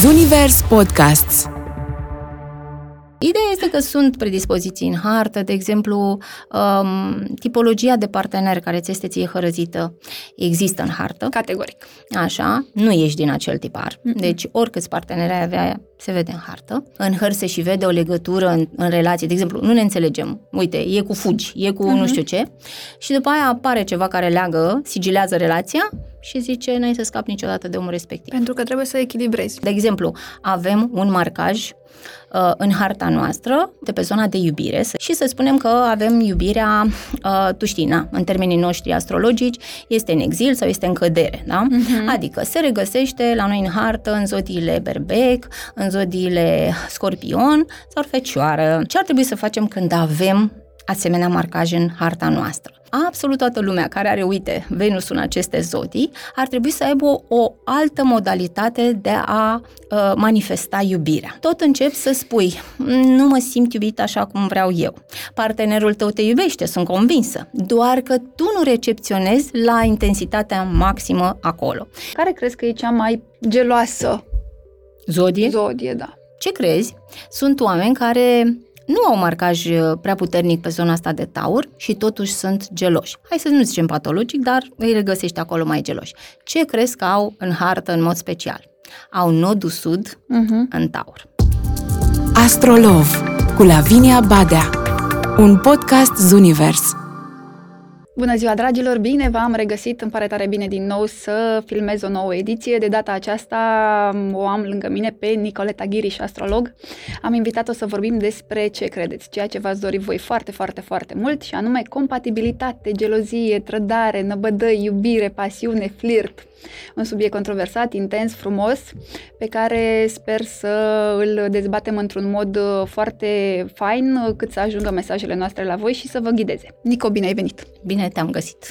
Zunivers Podcasts Ideea este că sunt predispoziții în hartă, de exemplu, um, tipologia de partener care ți este ție hărăzită există în hartă. Categoric. Așa, nu ești din acel tipar. Mm-hmm. Deci, oricâți parteneri ai avea, se vede în hartă. În hărți se și vede o legătură în, în relație. De exemplu, nu ne înțelegem. Uite, e cu fugi, e cu mm-hmm. nu știu ce. Și după aia apare ceva care leagă, sigilează relația și zice, n-ai să scapi niciodată de omul respectiv. Pentru că trebuie să echilibrezi. De exemplu, avem un marcaj uh, în harta noastră de pe zona de iubire și să spunem că avem iubirea, uh, tu știi, na, în termenii noștri astrologici, este în exil sau este în cădere, da? Uh-huh. Adică se regăsește la noi în hartă, în zodiile berbec, în zodiile scorpion sau fecioară. Ce ar trebui să facem când avem asemenea marcaje în harta noastră? Absolut toată lumea care are, uite, Venusul în aceste zodii, ar trebui să aibă o, o altă modalitate de a uh, manifesta iubirea. Tot încep să spui, nu mă simt iubit așa cum vreau eu. Partenerul tău te iubește, sunt convinsă, doar că tu nu recepționezi la intensitatea maximă acolo. Care crezi că e cea mai geloasă? Zodie? Zodie, da. Ce crezi? Sunt oameni care nu au marcaj uh, prea puternic pe zona asta de taur și totuși sunt geloși. Hai să nu zicem patologic, dar îi regăsești acolo mai geloși. Ce crezi că au în hartă în mod special? Au nodul sud uh-huh. în taur. Astrolov cu Lavinia Badea Un podcast Zunivers. Bună ziua, dragilor! Bine v-am regăsit, îmi pare tare bine din nou să filmez o nouă ediție. De data aceasta o am lângă mine pe Nicoleta Ghiriș, astrolog. Am invitat-o să vorbim despre ce credeți, ceea ce v-ați dorit voi foarte, foarte, foarte mult și anume compatibilitate, gelozie, trădare, năbădăi, iubire, pasiune, flirt, un subiect controversat, intens, frumos, pe care sper să îl dezbatem într-un mod uh, foarte fain, uh, cât să ajungă mesajele noastre la voi și să vă ghideze. Nico, bine ai venit! Bine te-am găsit!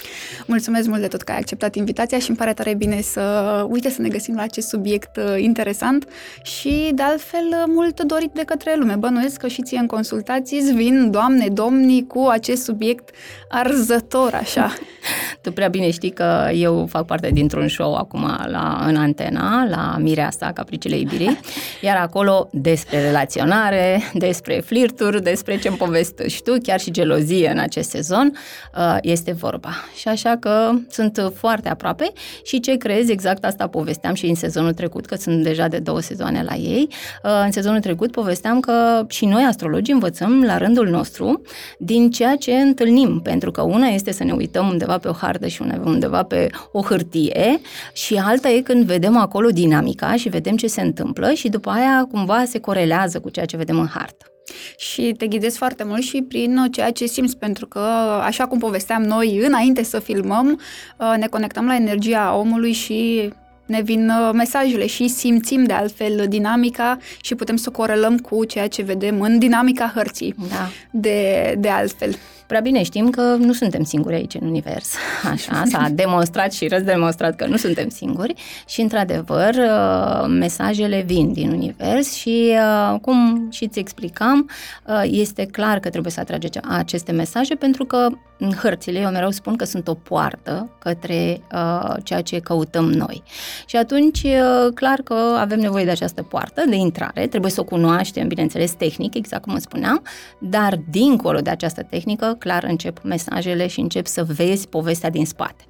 Mulțumesc mult de tot că ai acceptat invitația și îmi pare tare bine să, uite, să ne găsim la acest subiect uh, interesant și, de altfel, mult dorit de către lume. Bănuiesc că și ție în consultații îți vin, doamne, domnii, cu acest subiect arzător, așa. tu prea bine știi că eu fac parte dintr-un show acum la, în antena, la Mireasa, Capricile Ibirii, iar acolo despre relaționare, despre flirturi, despre ce-mi povestești tu, chiar și gelozie în acest sezon, uh, este vorba. Și așa că sunt foarte aproape și ce crezi, exact asta povesteam și în sezonul trecut, că sunt deja de două sezoane la ei. Uh, în sezonul trecut povesteam că și noi, astrologii, învățăm la rândul nostru din ceea ce întâlnim, pentru că una este să ne uităm undeva pe o hartă și undeva pe o hârtie și alta e când vedem acolo dinamica și vedem ce se întâmplă și după aia cumva se corelează cu ceea ce vedem în hartă. Și te ghidezi foarte mult și prin ceea ce simți, pentru că, așa cum povesteam noi înainte să filmăm, uh, ne conectăm la energia omului și ne vin uh, mesajele și simțim de altfel dinamica și putem să corelăm cu ceea ce vedem în dinamica hărții. Da. De, de altfel. Prea bine știm că nu suntem singuri aici în univers. Așa, s-a demonstrat și răzdemonstrat că nu suntem singuri și, într-adevăr, uh, mesajele vin din univers și, uh, cum și ți explicam, uh, este clar că trebuie să atrage aceste mesaje pentru că hărțile, eu mereu spun că sunt o poartă către ceea ce căutăm noi. Și atunci, clar că avem nevoie de această poartă de intrare, trebuie să o cunoaștem, bineînțeles, tehnic, exact cum spuneam, dar dincolo de această tehnică, clar încep mesajele și încep să vezi povestea din spate.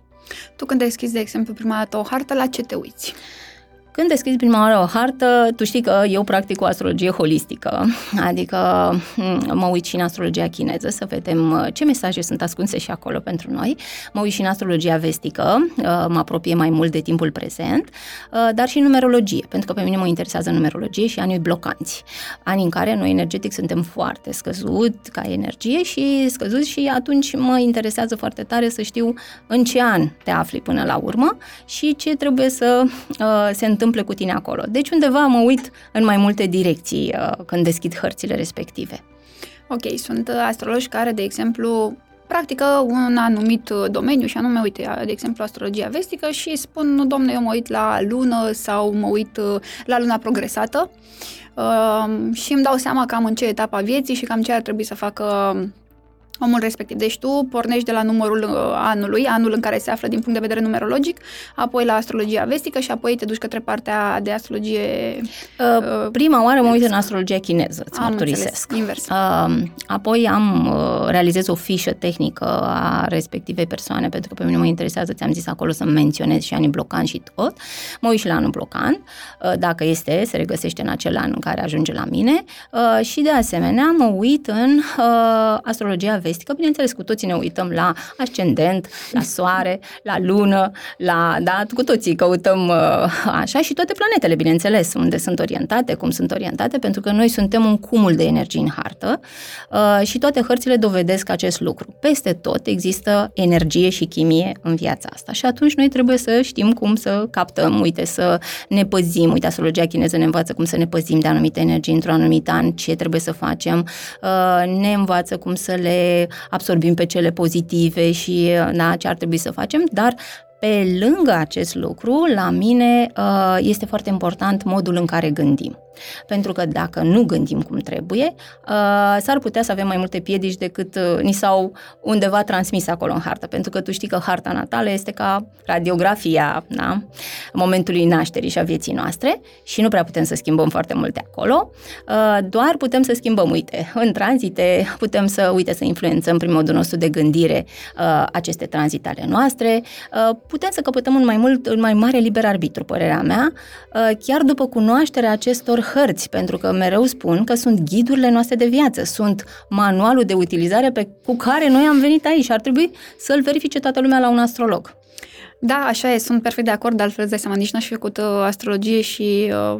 Tu când deschizi, de exemplu, prima dată o hartă, la ce te uiți? Când deschizi prima oară o hartă, tu știi că eu practic o astrologie holistică, adică mă uit și în astrologia chineză să vedem uh, ce mesaje sunt ascunse și acolo pentru noi. Mă uit și în astrologia vestică, uh, mă apropie mai mult de timpul prezent, uh, dar și numerologie, pentru că pe mine mă interesează numerologie și anii blocanți. Ani în care noi energetic suntem foarte scăzut ca energie și scăzut și atunci mă interesează foarte tare să știu în ce an te afli până la urmă și ce trebuie să se întâmple întâmple cu tine acolo. Deci undeva mă uit în mai multe direcții uh, când deschid hărțile respective. Ok, sunt uh, astrologi care, de exemplu, practică un anumit uh, domeniu și anume, uite, de exemplu, astrologia vestică și spun, domne, eu mă uit la lună sau mă uit la luna progresată uh, și îmi dau seama cam în ce etapa vieții și cam ce ar trebui să facă omul respectiv. Deci tu pornești de la numărul uh, anului, anul în care se află din punct de vedere numerologic, apoi la astrologia vestică și apoi te duci către partea de astrologie... Uh, uh prima oară mă uit în astrologia chineză, îți mărturisesc. invers. Uh, apoi am uh, realizez o fișă tehnică a respectivei persoane, pentru că pe mine mă interesează, ți-am zis acolo să menționez și anii blocan și tot. Mă uit și la anul blocan, uh, dacă este, se regăsește în acel an în care ajunge la mine uh, și de asemenea mă uit în uh, astrologia vestică, bineînțeles, cu toții ne uităm la ascendent, la soare, la lună, la, da, cu toții căutăm uh, așa și toate planetele, bineînțeles, unde sunt orientate, cum sunt orientate, pentru că noi suntem un cumul de energii în hartă uh, și toate hărțile dovedesc acest lucru. Peste tot există energie și chimie în viața asta și atunci noi trebuie să știm cum să captăm, uite, să ne păzim, uite, astrologia chineză ne învață cum să ne păzim de anumite energii într-un anumit an, ce trebuie să facem, uh, ne învață cum să le absorbim pe cele pozitive și da, ce ar trebui să facem, dar pe lângă acest lucru, la mine uh, este foarte important modul în care gândim. Pentru că dacă nu gândim cum trebuie, uh, s-ar putea să avem mai multe piedici decât uh, ni s-au undeva transmis acolo în hartă. Pentru că tu știi că harta natală este ca radiografia da? momentului nașterii și a vieții noastre și nu prea putem să schimbăm foarte multe acolo. Uh, doar putem să schimbăm, uite, în tranzite, putem să, uite, să influențăm prin modul nostru de gândire aceste tranzite ale noastre, putem să căpătăm un mai mult, un mai mare liber arbitru, părerea mea, chiar după cunoașterea acestor hărți, pentru că mereu spun că sunt ghidurile noastre de viață, sunt manualul de utilizare pe, cu care noi am venit aici și ar trebui să-l verifice toată lumea la un astrolog. Da, așa e, sunt perfect de acord, de altfel îți dai seama, nici n-aș fi făcut uh, astrologie și uh,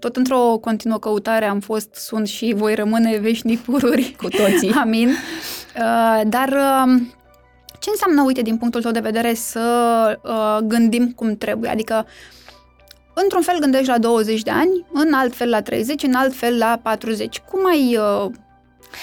tot într-o continuă căutare am fost, sunt și voi rămâne veșnic pururi. Cu toții. Amin. Uh, dar uh, ce înseamnă, uite, din punctul tău de vedere, să uh, gândim cum trebuie? Adică într-un fel gândești la 20 de ani, în alt fel la 30, în alt fel la 40. Cum ai uh,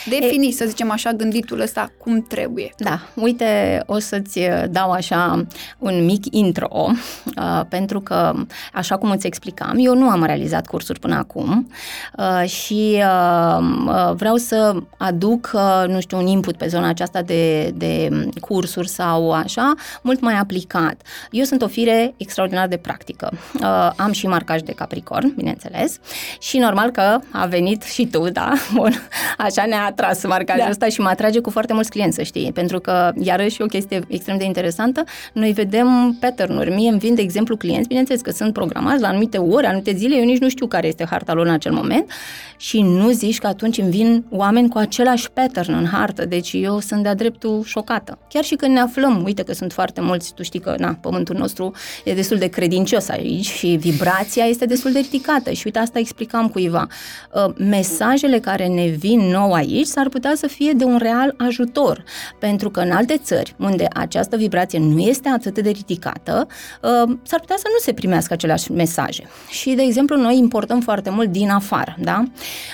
defini, e, să zicem așa, gânditul ăsta cum trebuie. Da, uite, o să-ți uh, dau așa un mic intro, uh, pentru că, așa cum îți explicam, eu nu am realizat cursuri până acum uh, și uh, uh vreau să aduc, uh, nu știu, un input pe zona aceasta de, de cursuri sau așa, mult mai aplicat. Eu sunt o fire extraordinar de practică. Uh, am și marcaj de Capricorn, bineînțeles, și normal că a venit și tu, da, bun, așa ne-a atras marcajul da. ăsta și mă atrage cu foarte mulți clienți, să știi, pentru că, iarăși, o chestie extrem de interesantă, noi vedem pattern-uri. Mie îmi vin, de exemplu, clienți, bineînțeles că sunt programați la anumite ore, anumite zile, eu nici nu știu care este harta lor în acel moment și nu zici că atunci îmi vin oameni cu același pattern în hartă, deci eu sunt de-a dreptul șocată. Chiar și când ne aflăm, uite că sunt foarte mulți, tu știi că, na, pământul nostru e destul de credincios aici și vibrația este destul de ridicată și uite, asta explicam cuiva. Uh, mesajele care ne vin nou aici s-ar putea să fie de un real ajutor, pentru că în alte țări, unde această vibrație nu este atât de ridicată, uh, s-ar putea să nu se primească aceleași mesaje. Și, de exemplu, noi importăm foarte mult din afară, da?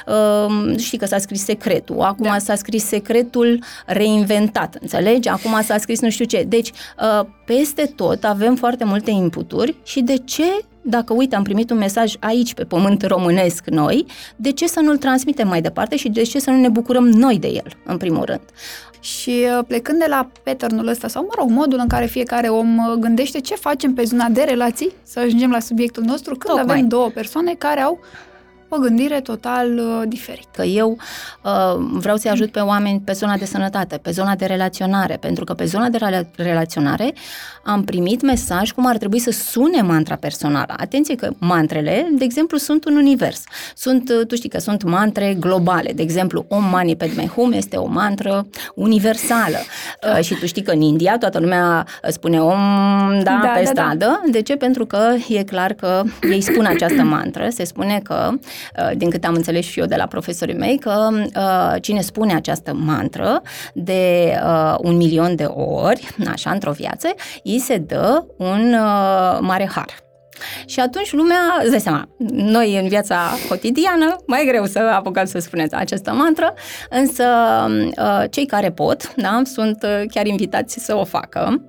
Uh, știi că s-a scris secretul, acum da. s-a scris secretul reinventat, înțelegi? Acum s-a scris nu știu ce. Deci, uh, peste tot avem foarte multe inputuri și de ce dacă, uite, am primit un mesaj aici, pe pământ românesc noi, de ce să nu-l transmitem mai departe și de ce să nu ne bucurăm noi de el, în primul rând? Și uh, plecând de la pattern ăsta, sau, mă rog, modul în care fiecare om uh, gândește ce facem pe zona de relații, să ajungem la subiectul nostru, când Tocmai. avem două persoane care au o gândire total uh, diferită. Că eu uh, vreau să-i ajut pe oameni pe zona de sănătate, pe zona de relaționare, pentru că pe zona de rela- relaționare am primit mesaj cum ar trebui să sune mantra personală. Atenție că mantrele, de exemplu, sunt un univers. Sunt, uh, tu știi că sunt mantre globale. De exemplu, Om Mani Padme Hum este o mantră universală. Uh, și tu știi că în India toată lumea spune Om, da, da pe da, stradă. Da. De ce? Pentru că e clar că ei spun această mantră. Se spune că Uh, din câte am înțeles și eu de la profesorii mei, că uh, cine spune această mantră de uh, un milion de ori, așa, într-o viață, îi se dă un mare har. Și atunci lumea, îți dai seama, noi în viața cotidiană, mai greu să apucăm să spuneți această mantră, însă uh, cei care pot, da, sunt uh, chiar invitați să o facă.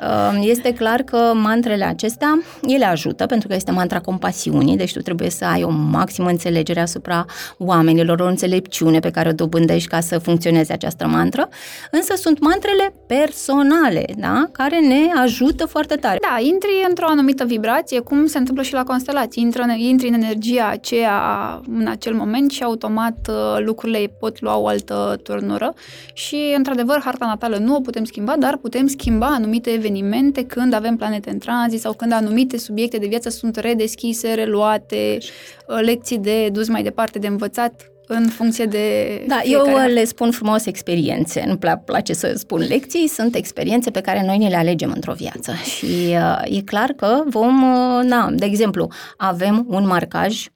Uh, este clar că mantrele acestea, ele ajută, pentru că este mantra compasiunii, deci tu trebuie să ai o maximă înțelegere asupra oamenilor, o înțelepciune pe care o dobândești ca să funcționeze această mantră, însă sunt mantrele personale, da, care ne ajută foarte tare. Da, intri într-o anumită vibrație, cum se întâmplă și la constelații. Intră, intri în energia aceea în acel moment și automat uh, lucrurile pot lua o altă turnură. Și, într-adevăr, harta natală nu o putem schimba, dar putem schimba anumite evenimente când avem planete în tranzit sau când anumite subiecte de viață sunt redeschise, reluate, uh, lecții de dus mai departe, de învățat în funcție de Da, eu le spun frumos experiențe. Nu pla- place să spun lecții, sunt experiențe pe care noi ne le alegem într-o viață. Și uh, e clar că vom, uh, na, de exemplu, avem un marcaj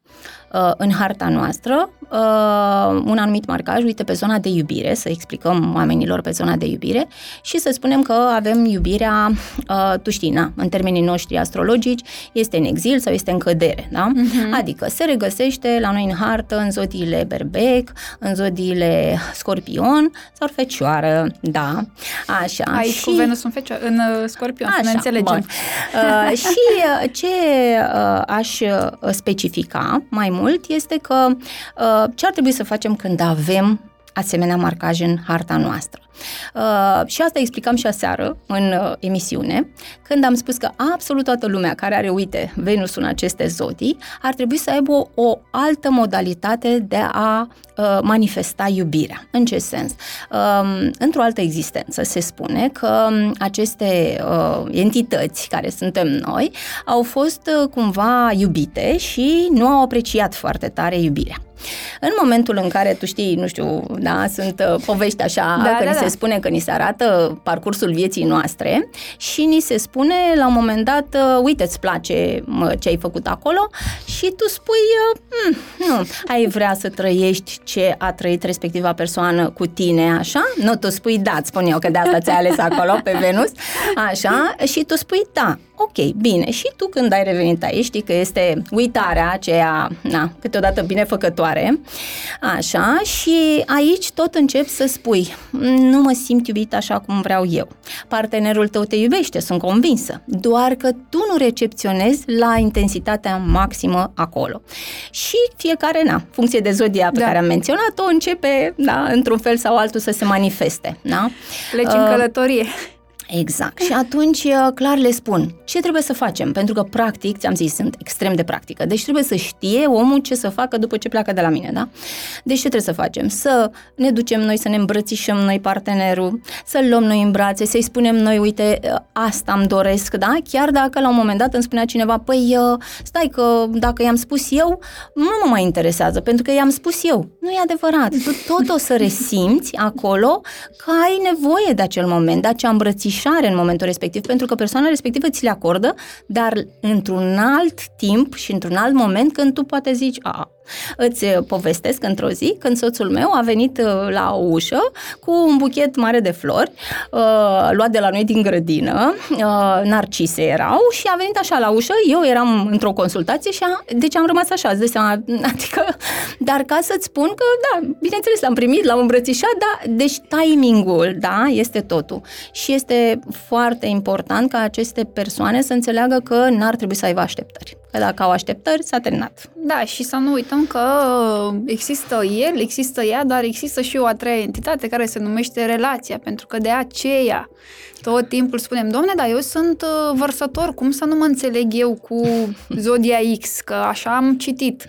uh, în harta noastră uh, un anumit marcaj, uite, pe zona de iubire, să explicăm oamenilor pe zona de iubire și să spunem că avem iubirea, uh, tu știi, na, în termenii noștri astrologici, este în exil sau este în cădere, da? Uh-huh. Adică se regăsește la noi în hartă, în zodiile berbec, în zodiile scorpion sau fecioară, da, așa. Aici și... cu Venus în, fecio- în uh, scorpion, așa, să ne înțelegem. Uh, și uh, ce uh, aș uh, specifica mai mult este că uh, ce ar trebui să facem când avem asemenea marcaje în harta noastră. Uh, și asta explicam și aseară în uh, emisiune, când am spus că absolut toată lumea care are, uite, Venusul în aceste zodii, ar trebui să aibă o, o altă modalitate de a uh, manifesta iubirea. În ce sens? Uh, într-o altă existență se spune că um, aceste uh, entități care suntem noi au fost uh, cumva iubite și nu au apreciat foarte tare iubirea. În momentul în care, tu știi, nu știu, da, sunt uh, povești așa, da, că da, ni se da. spune că ni se arată parcursul vieții noastre și ni se spune la un moment dat, uh, uite, îți place mă, ce ai făcut acolo și tu spui, hm, nu, ai vrea să trăiești ce a trăit respectiva persoană cu tine, așa? Nu, tu spui da, îți spun eu că de asta ți-ai ales acolo pe Venus, așa, și tu spui da. Ok, bine. Și tu când ai revenit aici, știi că este uitarea aceea, na, câteodată binefăcătoare, așa, și aici tot încep să spui, nu mă simt iubit așa cum vreau eu. Partenerul tău te iubește, sunt convinsă, doar că tu nu recepționezi la intensitatea maximă acolo. Și fiecare, na, funcție de zodia pe da. care am menționat-o, începe, da, într-un fel sau altul să se manifeste, da? Legi în uh, călătorie. Exact. Și atunci uh, clar le spun ce trebuie să facem, pentru că practic, ți-am zis, sunt extrem de practică. Deci trebuie să știe omul ce să facă după ce pleacă de la mine, da? Deci ce trebuie să facem? Să ne ducem noi, să ne îmbrățișăm noi partenerul, să-l luăm noi în brațe, să-i spunem noi, uite, uh, asta îmi doresc, da? Chiar dacă la un moment dat îmi spunea cineva, păi uh, stai că dacă i-am spus eu, nu mă mai interesează, pentru că i-am spus eu. Nu e adevărat. Tu tot o să resimți acolo că ai nevoie de acel moment, de acea îmbrățișare îmbrățișare în momentul respectiv, pentru că persoana respectivă ți le acordă, dar într-un alt timp și într-un alt moment când tu poate zici, a, Îți uh, povestesc într-o zi când soțul meu a venit uh, la o ușă cu un buchet mare de flori, uh, luat de la noi din grădină, uh, narcise erau și a venit așa la ușă, eu eram într-o consultație și a, deci am rămas așa, îți seama, adică, dar ca să-ți spun că, da, bineînțeles, l-am primit, l-am îmbrățișat, da, deci timingul, da, este totul. Și este foarte important ca aceste persoane să înțeleagă că n-ar trebui să aibă așteptări. Că dacă au așteptări, s-a terminat. Da, și să nu uităm că există el, există ea, dar există și o a treia entitate care se numește relația, pentru că de aceea tot timpul spunem, domne, dar eu sunt uh, vărsător, cum să nu mă înțeleg eu cu Zodia X, că așa am citit.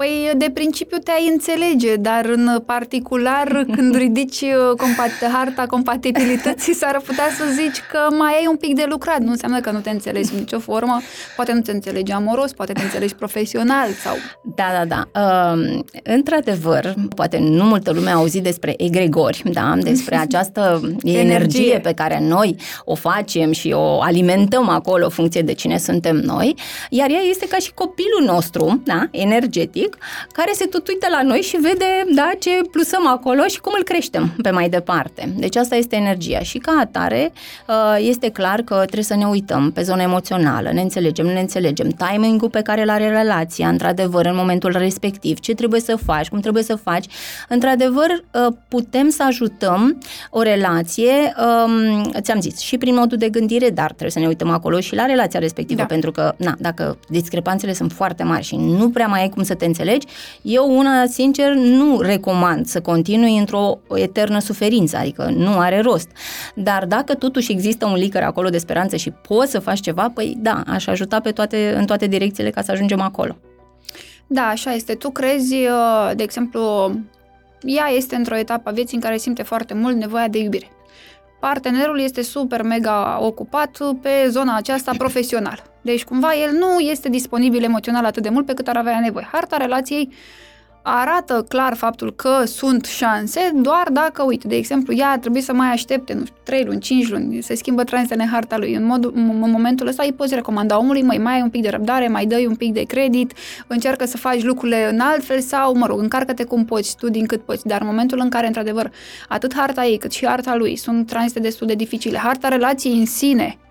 Păi, de principiu te-ai înțelege, dar în particular, când ridici uh, compat- harta compatibilității, s-ar putea să zici că mai ai un pic de lucrat. Nu înseamnă că nu te înțelegi în nicio formă. Poate nu te înțelegi amoros, poate te înțelegi profesional sau... Da, da, da. Uh, într-adevăr, poate nu multă lume a auzit despre egregori, da? Despre această energie. energie pe care noi o facem și o alimentăm acolo în funcție de cine suntem noi, iar ea este ca și copilul nostru, da? Energetic, psiholog care se tot uită la noi și vede da, ce plusăm acolo și cum îl creștem pe mai departe. Deci asta este energia și ca atare uh, este clar că trebuie să ne uităm pe zona emoțională, ne înțelegem, ne înțelegem, timing-ul pe care îl are relația, într-adevăr, în momentul respectiv, ce trebuie să faci, cum trebuie să faci. Într-adevăr, uh, putem să ajutăm o relație, um, ți-am zis, și prin modul de gândire, dar trebuie să ne uităm acolo și la relația respectivă, da. pentru că, na, dacă discrepanțele sunt foarte mari și nu prea mai ai cum să te înțelegi, eu una, sincer, nu recomand să continui într-o eternă suferință, adică nu are rost. Dar dacă totuși există un licăr acolo de speranță și poți să faci ceva, păi da, aș ajuta pe toate, în toate direcțiile ca să ajungem acolo. Da, așa este. Tu crezi, uh, de exemplu, ea este într-o etapă a vieții în care simte foarte mult nevoia de iubire. Partenerul este super mega ocupat pe zona aceasta profesională. Deci cumva el nu este disponibil emoțional atât de mult pe cât ar avea nevoie. Harta relației arată clar faptul că sunt șanse doar dacă, uite, de exemplu, ea ar trebui să mai aștepte, nu știu, 3 luni, 5 luni, se schimbă transitele în harta lui. În, mod, în momentul ăsta îi poți recomanda omului, mai mai ai un pic de răbdare, mai dai un pic de credit, încearcă să faci lucrurile în altfel sau, mă rog, încarcă-te cum poți, tu din cât poți. Dar în momentul în care, într-adevăr, atât harta ei cât și harta lui sunt transite destul de dificile, harta relației în sine Uh,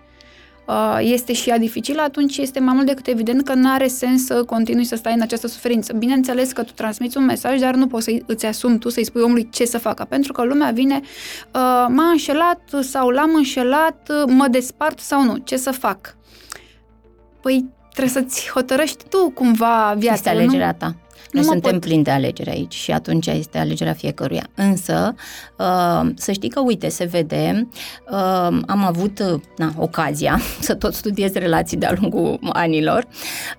este și ea dificilă, atunci este mai mult decât evident că nu are sens să continui să stai în această suferință. Bineînțeles că tu transmiți un mesaj, dar nu poți să îți asumi tu să-i spui omului ce să facă, pentru că lumea vine, uh, m-a înșelat sau l-am înșelat, mă despart sau nu, ce să fac? Păi trebuie să-ți hotărăști tu cumva viața. Este alegerea ta. Noi suntem pot... plini de alegeri aici și atunci este alegerea fiecăruia. Însă, uh, să știi că, uite, se vede, uh, am avut na, ocazia să tot studiez relații de-a lungul anilor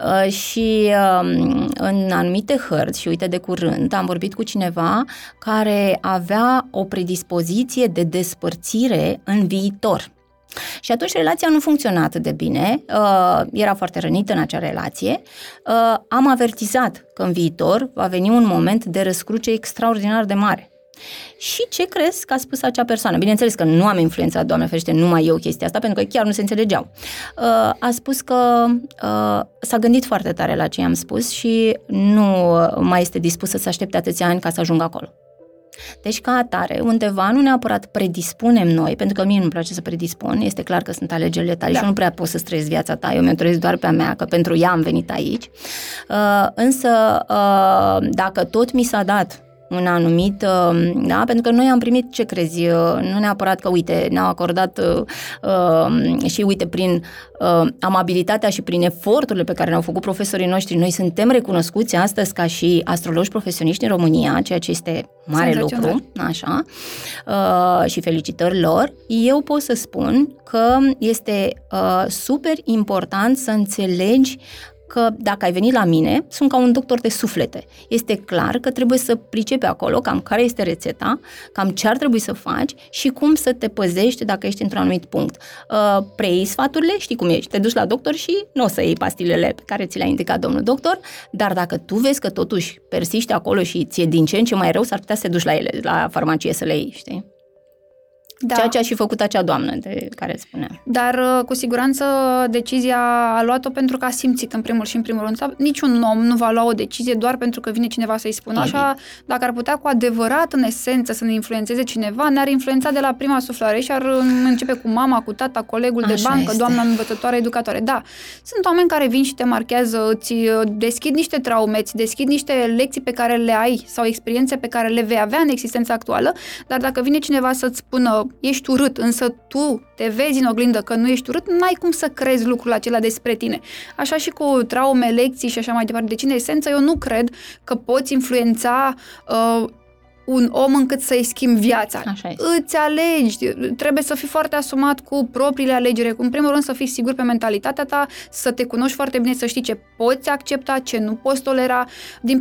uh, și um, în anumite hărți, și uite, de curând, am vorbit cu cineva care avea o predispoziție de despărțire în viitor. Și atunci relația nu funcționa atât de bine, uh, era foarte rănită în acea relație. Uh, am avertizat că în viitor va veni un moment de răscruce extraordinar de mare. Și ce crezi că a spus acea persoană? Bineînțeles că nu am influențat, Doamne ferește, numai eu chestia asta, pentru că chiar nu se înțelegeau. Uh, a spus că uh, s-a gândit foarte tare la ce i-am spus și nu mai este dispusă să aștepte atâția ani ca să ajungă acolo. Deci, ca atare, undeva nu neapărat predispunem noi, pentru că mie nu-mi place să predispun, este clar că sunt alegerile tale da. și nu prea poți să trăiesc viața ta, eu mi-o trăiesc doar pe a mea, că pentru ea am venit aici. Uh, însă, uh, dacă tot mi s-a dat un anumit, uh, da, pentru că noi am primit, ce crezi, uh, nu neapărat că, uite, ne-au acordat uh, uh, și, uite, prin uh, amabilitatea și prin eforturile pe care le-au făcut profesorii noștri, noi suntem recunoscuți astăzi ca și astrologi profesioniști în România, ceea ce este mare lucru, așa, uh, și felicitări lor. Eu pot să spun că este uh, super important să înțelegi că dacă ai venit la mine, sunt ca un doctor de suflete. Este clar că trebuie să pricepe acolo cam care este rețeta, cam ce ar trebui să faci și cum să te păzești dacă ești într-un anumit punct. Uh, preiei sfaturile, știi cum ești, te duci la doctor și nu o să iei pastilele pe care ți le-a indicat domnul doctor, dar dacă tu vezi că totuși persiști acolo și ție din ce în ce mai rău, s-ar putea să te duci la ele, la farmacie să le iei, știi? Da. Ceea ce a și făcut acea doamnă de care spuneam. Dar uh, cu siguranță decizia a luat-o pentru că a simțit în primul și în primul rând. Niciun om nu va lua o decizie doar pentru că vine cineva să-i spună așa. Dacă ar putea cu adevărat, în esență, să ne influențeze cineva, ne-ar influența de la prima suflare și ar începe cu mama, cu tata, colegul așa de bancă, este. doamna învățătoare, educatoare. Da, sunt oameni care vin și te marchează, îți uh, deschid niște traume, îți deschid niște lecții pe care le ai sau experiențe pe care le vei avea în existența actuală, dar dacă vine cineva să-ți spună ești urât, însă tu te vezi în oglindă că nu ești urât, n-ai cum să crezi lucrul acela despre tine. Așa și cu traume, lecții și așa mai departe. Deci, în esență, eu nu cred că poți influența uh, un om încât să-i schimbi viața. Așa este. Îți alegi, trebuie să fii foarte asumat cu propriile alegeri, în primul rând să fii sigur pe mentalitatea ta, să te cunoști foarte bine, să știi ce poți accepta, ce nu poți tolera. Din,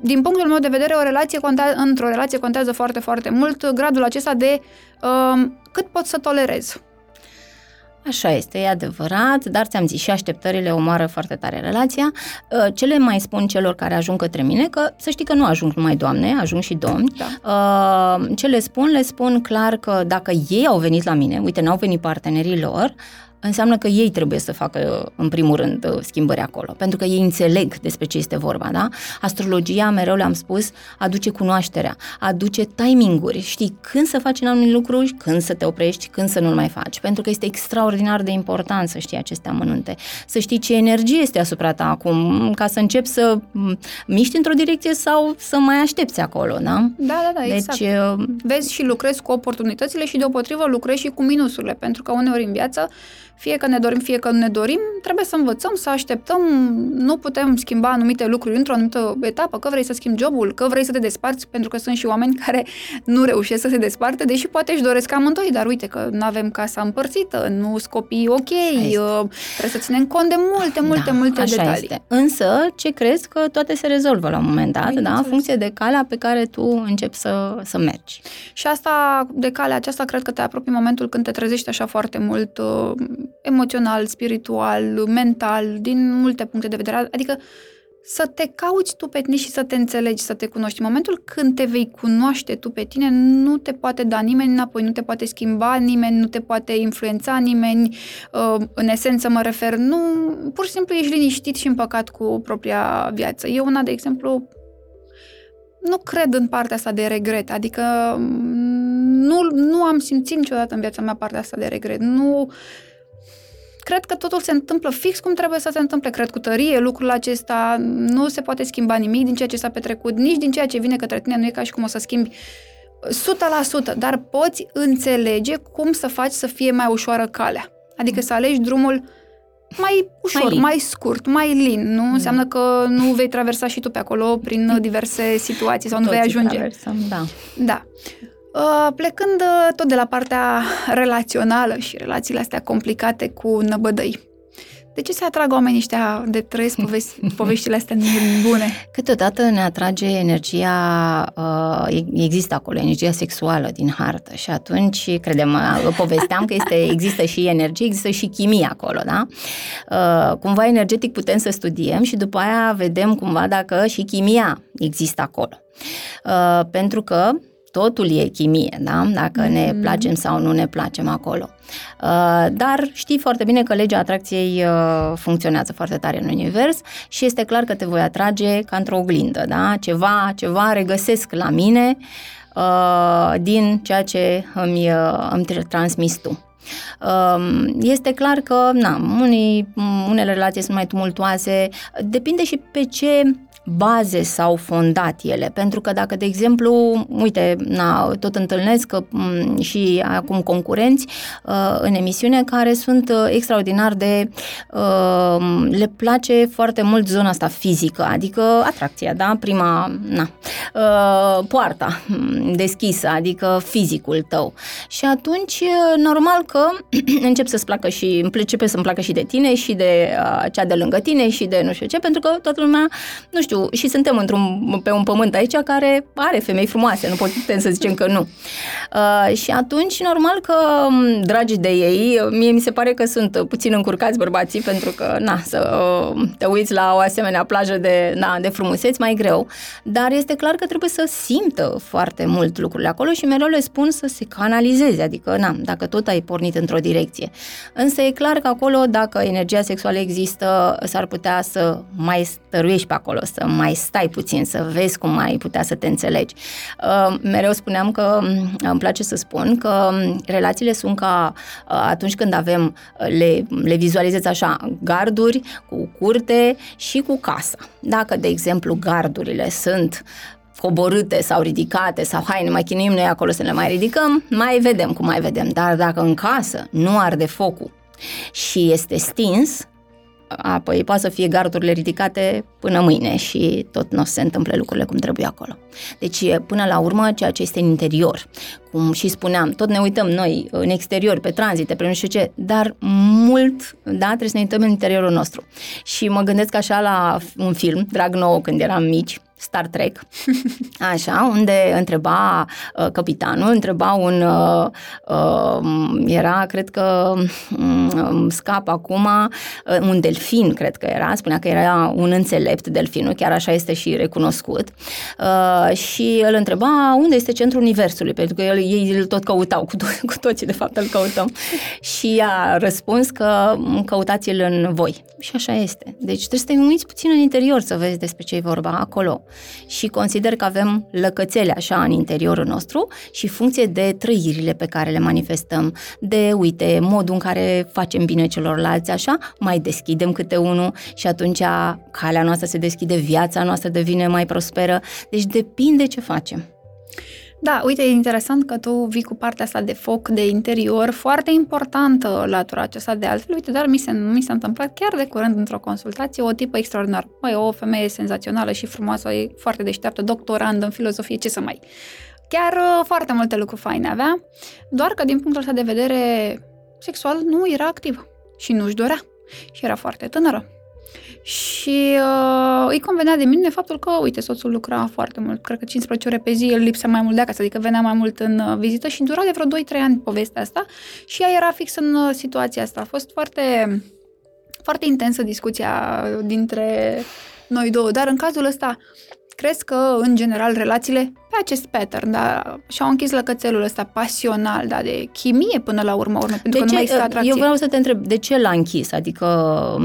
din punctul meu de vedere, o relație contează, într-o relație contează foarte, foarte mult gradul acesta de uh, cât poți să tolerezi. Așa este, e adevărat, dar ți-am zis și așteptările omoară foarte tare relația. Uh, ce le mai spun celor care ajung către mine, că să știi că nu ajung numai doamne, ajung și domni. Da. Uh, ce le spun? Le spun clar că dacă ei au venit la mine, uite, n-au venit partenerii lor, înseamnă că ei trebuie să facă, în primul rând, schimbări acolo, pentru că ei înțeleg despre ce este vorba, da? Astrologia, mereu le-am spus, aduce cunoașterea, aduce timinguri, știi când să faci anumite lucruri, când să te oprești, când să nu-l mai faci, pentru că este extraordinar de important să știi aceste amănunte, să știi ce energie este asupra ta acum, ca să începi să miști într-o direcție sau să mai aștepți acolo, da? Da, da, da, deci, exact. Vezi și lucrezi cu oportunitățile și deopotrivă lucrezi și cu minusurile, pentru că uneori în viață fie că ne dorim, fie că nu ne dorim, trebuie să învățăm, să așteptăm, nu putem schimba anumite lucruri într-o anumită etapă, că vrei să schimbi jobul, că vrei să te desparți, pentru că sunt și oameni care nu reușesc să se desparte, deși poate își doresc amândoi, dar uite că nu avem casa împărțită, nu scopii ok, uh, trebuie să ținem cont de multe, multe, da, multe așa detalii. Este. Însă, ce crezi că toate se rezolvă la un moment dat, da, în funcție de calea pe care tu începi să, să mergi. Și asta, de calea aceasta, cred că te apropii momentul când te trezești așa foarte mult uh, emoțional, spiritual, mental, din multe puncte de vedere. Adică să te cauți tu pe tine și să te înțelegi, să te cunoști. În momentul când te vei cunoaște tu pe tine, nu te poate da nimeni înapoi, nu te poate schimba nimeni, nu te poate influența nimeni. Uh, în esență mă refer, nu, pur și simplu ești liniștit și împăcat cu propria viață. Eu una, de exemplu, nu cred în partea asta de regret, adică nu, nu am simțit niciodată în viața mea partea asta de regret. Nu, cred că totul se întâmplă fix cum trebuie să se întâmple. Cred cu tărie lucrul acesta, nu se poate schimba nimic din ceea ce s-a petrecut, nici din ceea ce vine către tine, nu e ca și cum o să schimbi 100%, dar poți înțelege cum să faci să fie mai ușoară calea. Adică să alegi drumul mai ușor, mai, mai scurt, mai lin. Nu mm. înseamnă că nu vei traversa și tu pe acolo prin diverse situații sau nu vei ajunge. Traversăm, da. Da. Uh, plecând uh, tot de la partea relațională și relațiile astea complicate cu năbădăi. De ce se atrag oamenii ăștia de trăiesc povesti, poveștile astea bune? Câteodată ne atrage energia, uh, există acolo energia sexuală din hartă și atunci, credem, povesteam că este, există și energie, există și chimie acolo, da? Cumva energetic putem să studiem și după aia vedem cumva dacă și chimia există acolo. Pentru că totul e chimie, da? Dacă mm. ne placem sau nu ne placem acolo. Uh, dar știi foarte bine că legea atracției uh, funcționează foarte tare în univers și este clar că te voi atrage ca într-o oglindă, da? Ceva, ceva regăsesc la mine uh, din ceea ce îmi, îmi transmis tu. Um, este clar că, na, unii, unele relații sunt mai tumultoase, depinde și pe ce baze s-au fondat ele. Pentru că dacă, de exemplu, uite, na, tot întâlnesc că, m- și acum concurenți uh, în emisiune care sunt uh, extraordinar de... Uh, le place foarte mult zona asta fizică, adică atracția, da? Prima, na, uh, poarta deschisă, adică fizicul tău. Și atunci, uh, normal că încep să-ți placă și, începe să-mi placă și de tine și de uh, cea de lângă tine și de nu știu ce, pentru că toată lumea, nu știu, știu, și suntem într-un, pe un pământ aici care are femei frumoase, nu putem să zicem că nu. Uh, și atunci, normal că, um, dragi de ei, mie mi se pare că sunt puțin încurcați bărbații, pentru că, na, să uh, te uiți la o asemenea plajă de, na, de frumuseți, mai greu, dar este clar că trebuie să simtă foarte mult lucrurile acolo și mereu le spun să se canalizeze, adică, na, dacă tot ai pornit într-o direcție. Însă e clar că acolo, dacă energia sexuală există, s-ar putea să mai stăruiești pe acolo, să mai stai puțin, să vezi cum ai putea să te înțelegi. Uh, mereu spuneam că mm, îmi place să spun că mm, relațiile sunt ca uh, atunci când avem, uh, le, le vizualizez așa, garduri cu curte și cu casa. Dacă, de exemplu, gardurile sunt coborâte sau ridicate sau hai, ne mai chinuim noi acolo să le mai ridicăm, mai vedem cum mai vedem. Dar dacă în casă nu arde focul și este stins, apoi poate să fie gardurile ridicate până mâine și tot nu o să se întâmple lucrurile cum trebuie acolo. Deci, până la urmă, ceea ce este în interior, cum și spuneam, tot ne uităm noi în exterior, pe tranzite, pe nu știu ce, dar mult, da, trebuie să ne uităm în interiorul nostru. Și mă gândesc așa la un film, drag nou, când eram mici, Star Trek, așa, unde întreba uh, capitanul, întreba un, uh, uh, era, cred că um, scap acum, uh, un delfin, cred că era, spunea că era un înțelept delfinul, chiar așa este și recunoscut, uh, și îl întreba unde este centrul universului, pentru că el, ei îl tot căutau, cu, to- cu toții de fapt îl căutăm, și a răspuns că căutați-l în voi. Și așa este. Deci trebuie să te uiți puțin în interior să vezi despre ce e vorba acolo. Și consider că avem lăcățele așa în interiorul nostru și funcție de trăirile pe care le manifestăm, de, uite, modul în care facem bine celorlalți, așa, mai deschidem câte unul și atunci calea noastră se deschide, viața noastră devine mai prosperă. Deci depinde ce facem. Da, uite, e interesant că tu vii cu partea asta de foc, de interior, foarte importantă latura aceasta de altfel. Uite, dar mi se, mi s-a întâmplat chiar de curând într-o consultație o tipă extraordinar. Măi, o femeie senzațională și frumoasă, e foarte deșteaptă, doctorandă în filozofie, ce să mai... Chiar uh, foarte multe lucruri faine avea, doar că din punctul ăsta de vedere sexual nu era activă și nu-și dorea și era foarte tânără. Și uh, îi convenea de mine faptul că, uite, soțul lucra foarte mult, cred că 15 ore pe zi, el lipsea mai mult de acasă, adică venea mai mult în uh, vizită și dura de vreo 2-3 ani povestea asta și ea era fix în uh, situația asta. A fost foarte, foarte intensă discuția dintre noi două, dar în cazul ăsta crezi că, în general, relațiile pe acest pattern, da, și-au închis lăcățelul ăsta pasional, da, de chimie până la urmă, urmă pentru de că ce, nu mai există atracție. Eu vreau să te întreb, de ce l-a închis? Adică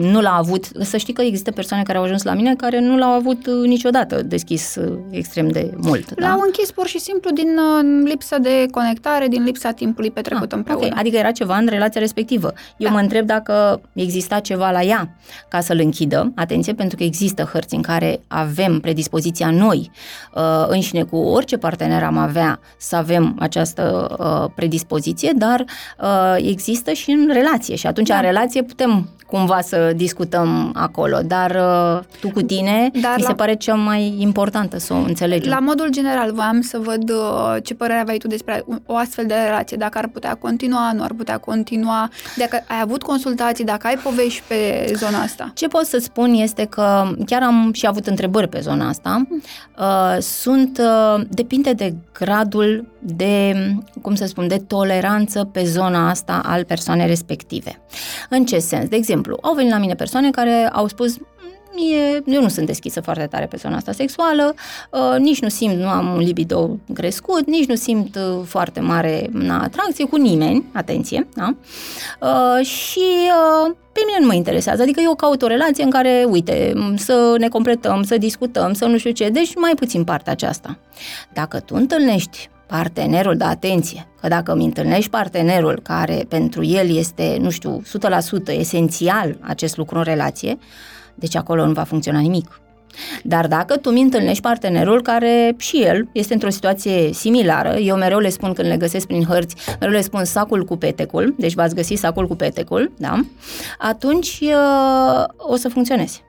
nu l-a avut, să știi că există persoane care au ajuns la mine care nu l-au avut uh, niciodată deschis uh, extrem de mult. L-au da? închis pur și simplu din uh, lipsă de conectare, din lipsa timpului petrecut ah, împreună. Okay. Adică era ceva în relația respectivă. Eu Da. mă întreb dacă exista ceva la ea ca să-l închidă. Atenție, pentru că există hărți în care avem predispoziția noi uh, înșine cu orice partener am avea să avem această uh, predispoziție, dar uh, există și în relație și atunci Da. în relație putem cumva să discutăm acolo, dar uh, tu cu tine Dar mi la- se pare cea mai importantă să o înțelegem. La modul general, voiam să văd uh, ce părere aveai tu despre o astfel de relație, dacă ar putea continua, nu ar putea continua, dacă ai avut consultații, dacă ai povești pe zona asta. Ce pot să spun este că chiar am și avut întrebări pe zona asta. Uh, sunt, uh, depinde de gradul de, cum să spun, de toleranță pe zona asta al persoanei respective. În ce sens? De exemplu, au venit la mine persoane care au spus Mie, eu nu sunt deschisă foarte tare pe zona asta sexuală, uh, nici nu simt, nu am un libido crescut, nici nu simt uh, foarte mare na, atracție cu nimeni, atenție, da? Uh, și uh, pe mine nu mă interesează, adică eu caut o relație în care, uite, să ne completăm, să discutăm, să nu știu ce, deci mai puțin partea aceasta. Dacă tu întâlnești partenerul, da, atenție, că dacă îmi întâlnești partenerul care pentru el este, nu știu, 100% esențial acest lucru în relație, deci acolo nu va funcționa nimic. Dar dacă tu mi întâlnești partenerul care și el este într-o situație similară, eu mereu le spun când le găsesc prin hărți, mereu le spun sacul cu petecul, deci v-ați găsi sacul cu petecul, da? Atunci uh, o să funcționeze.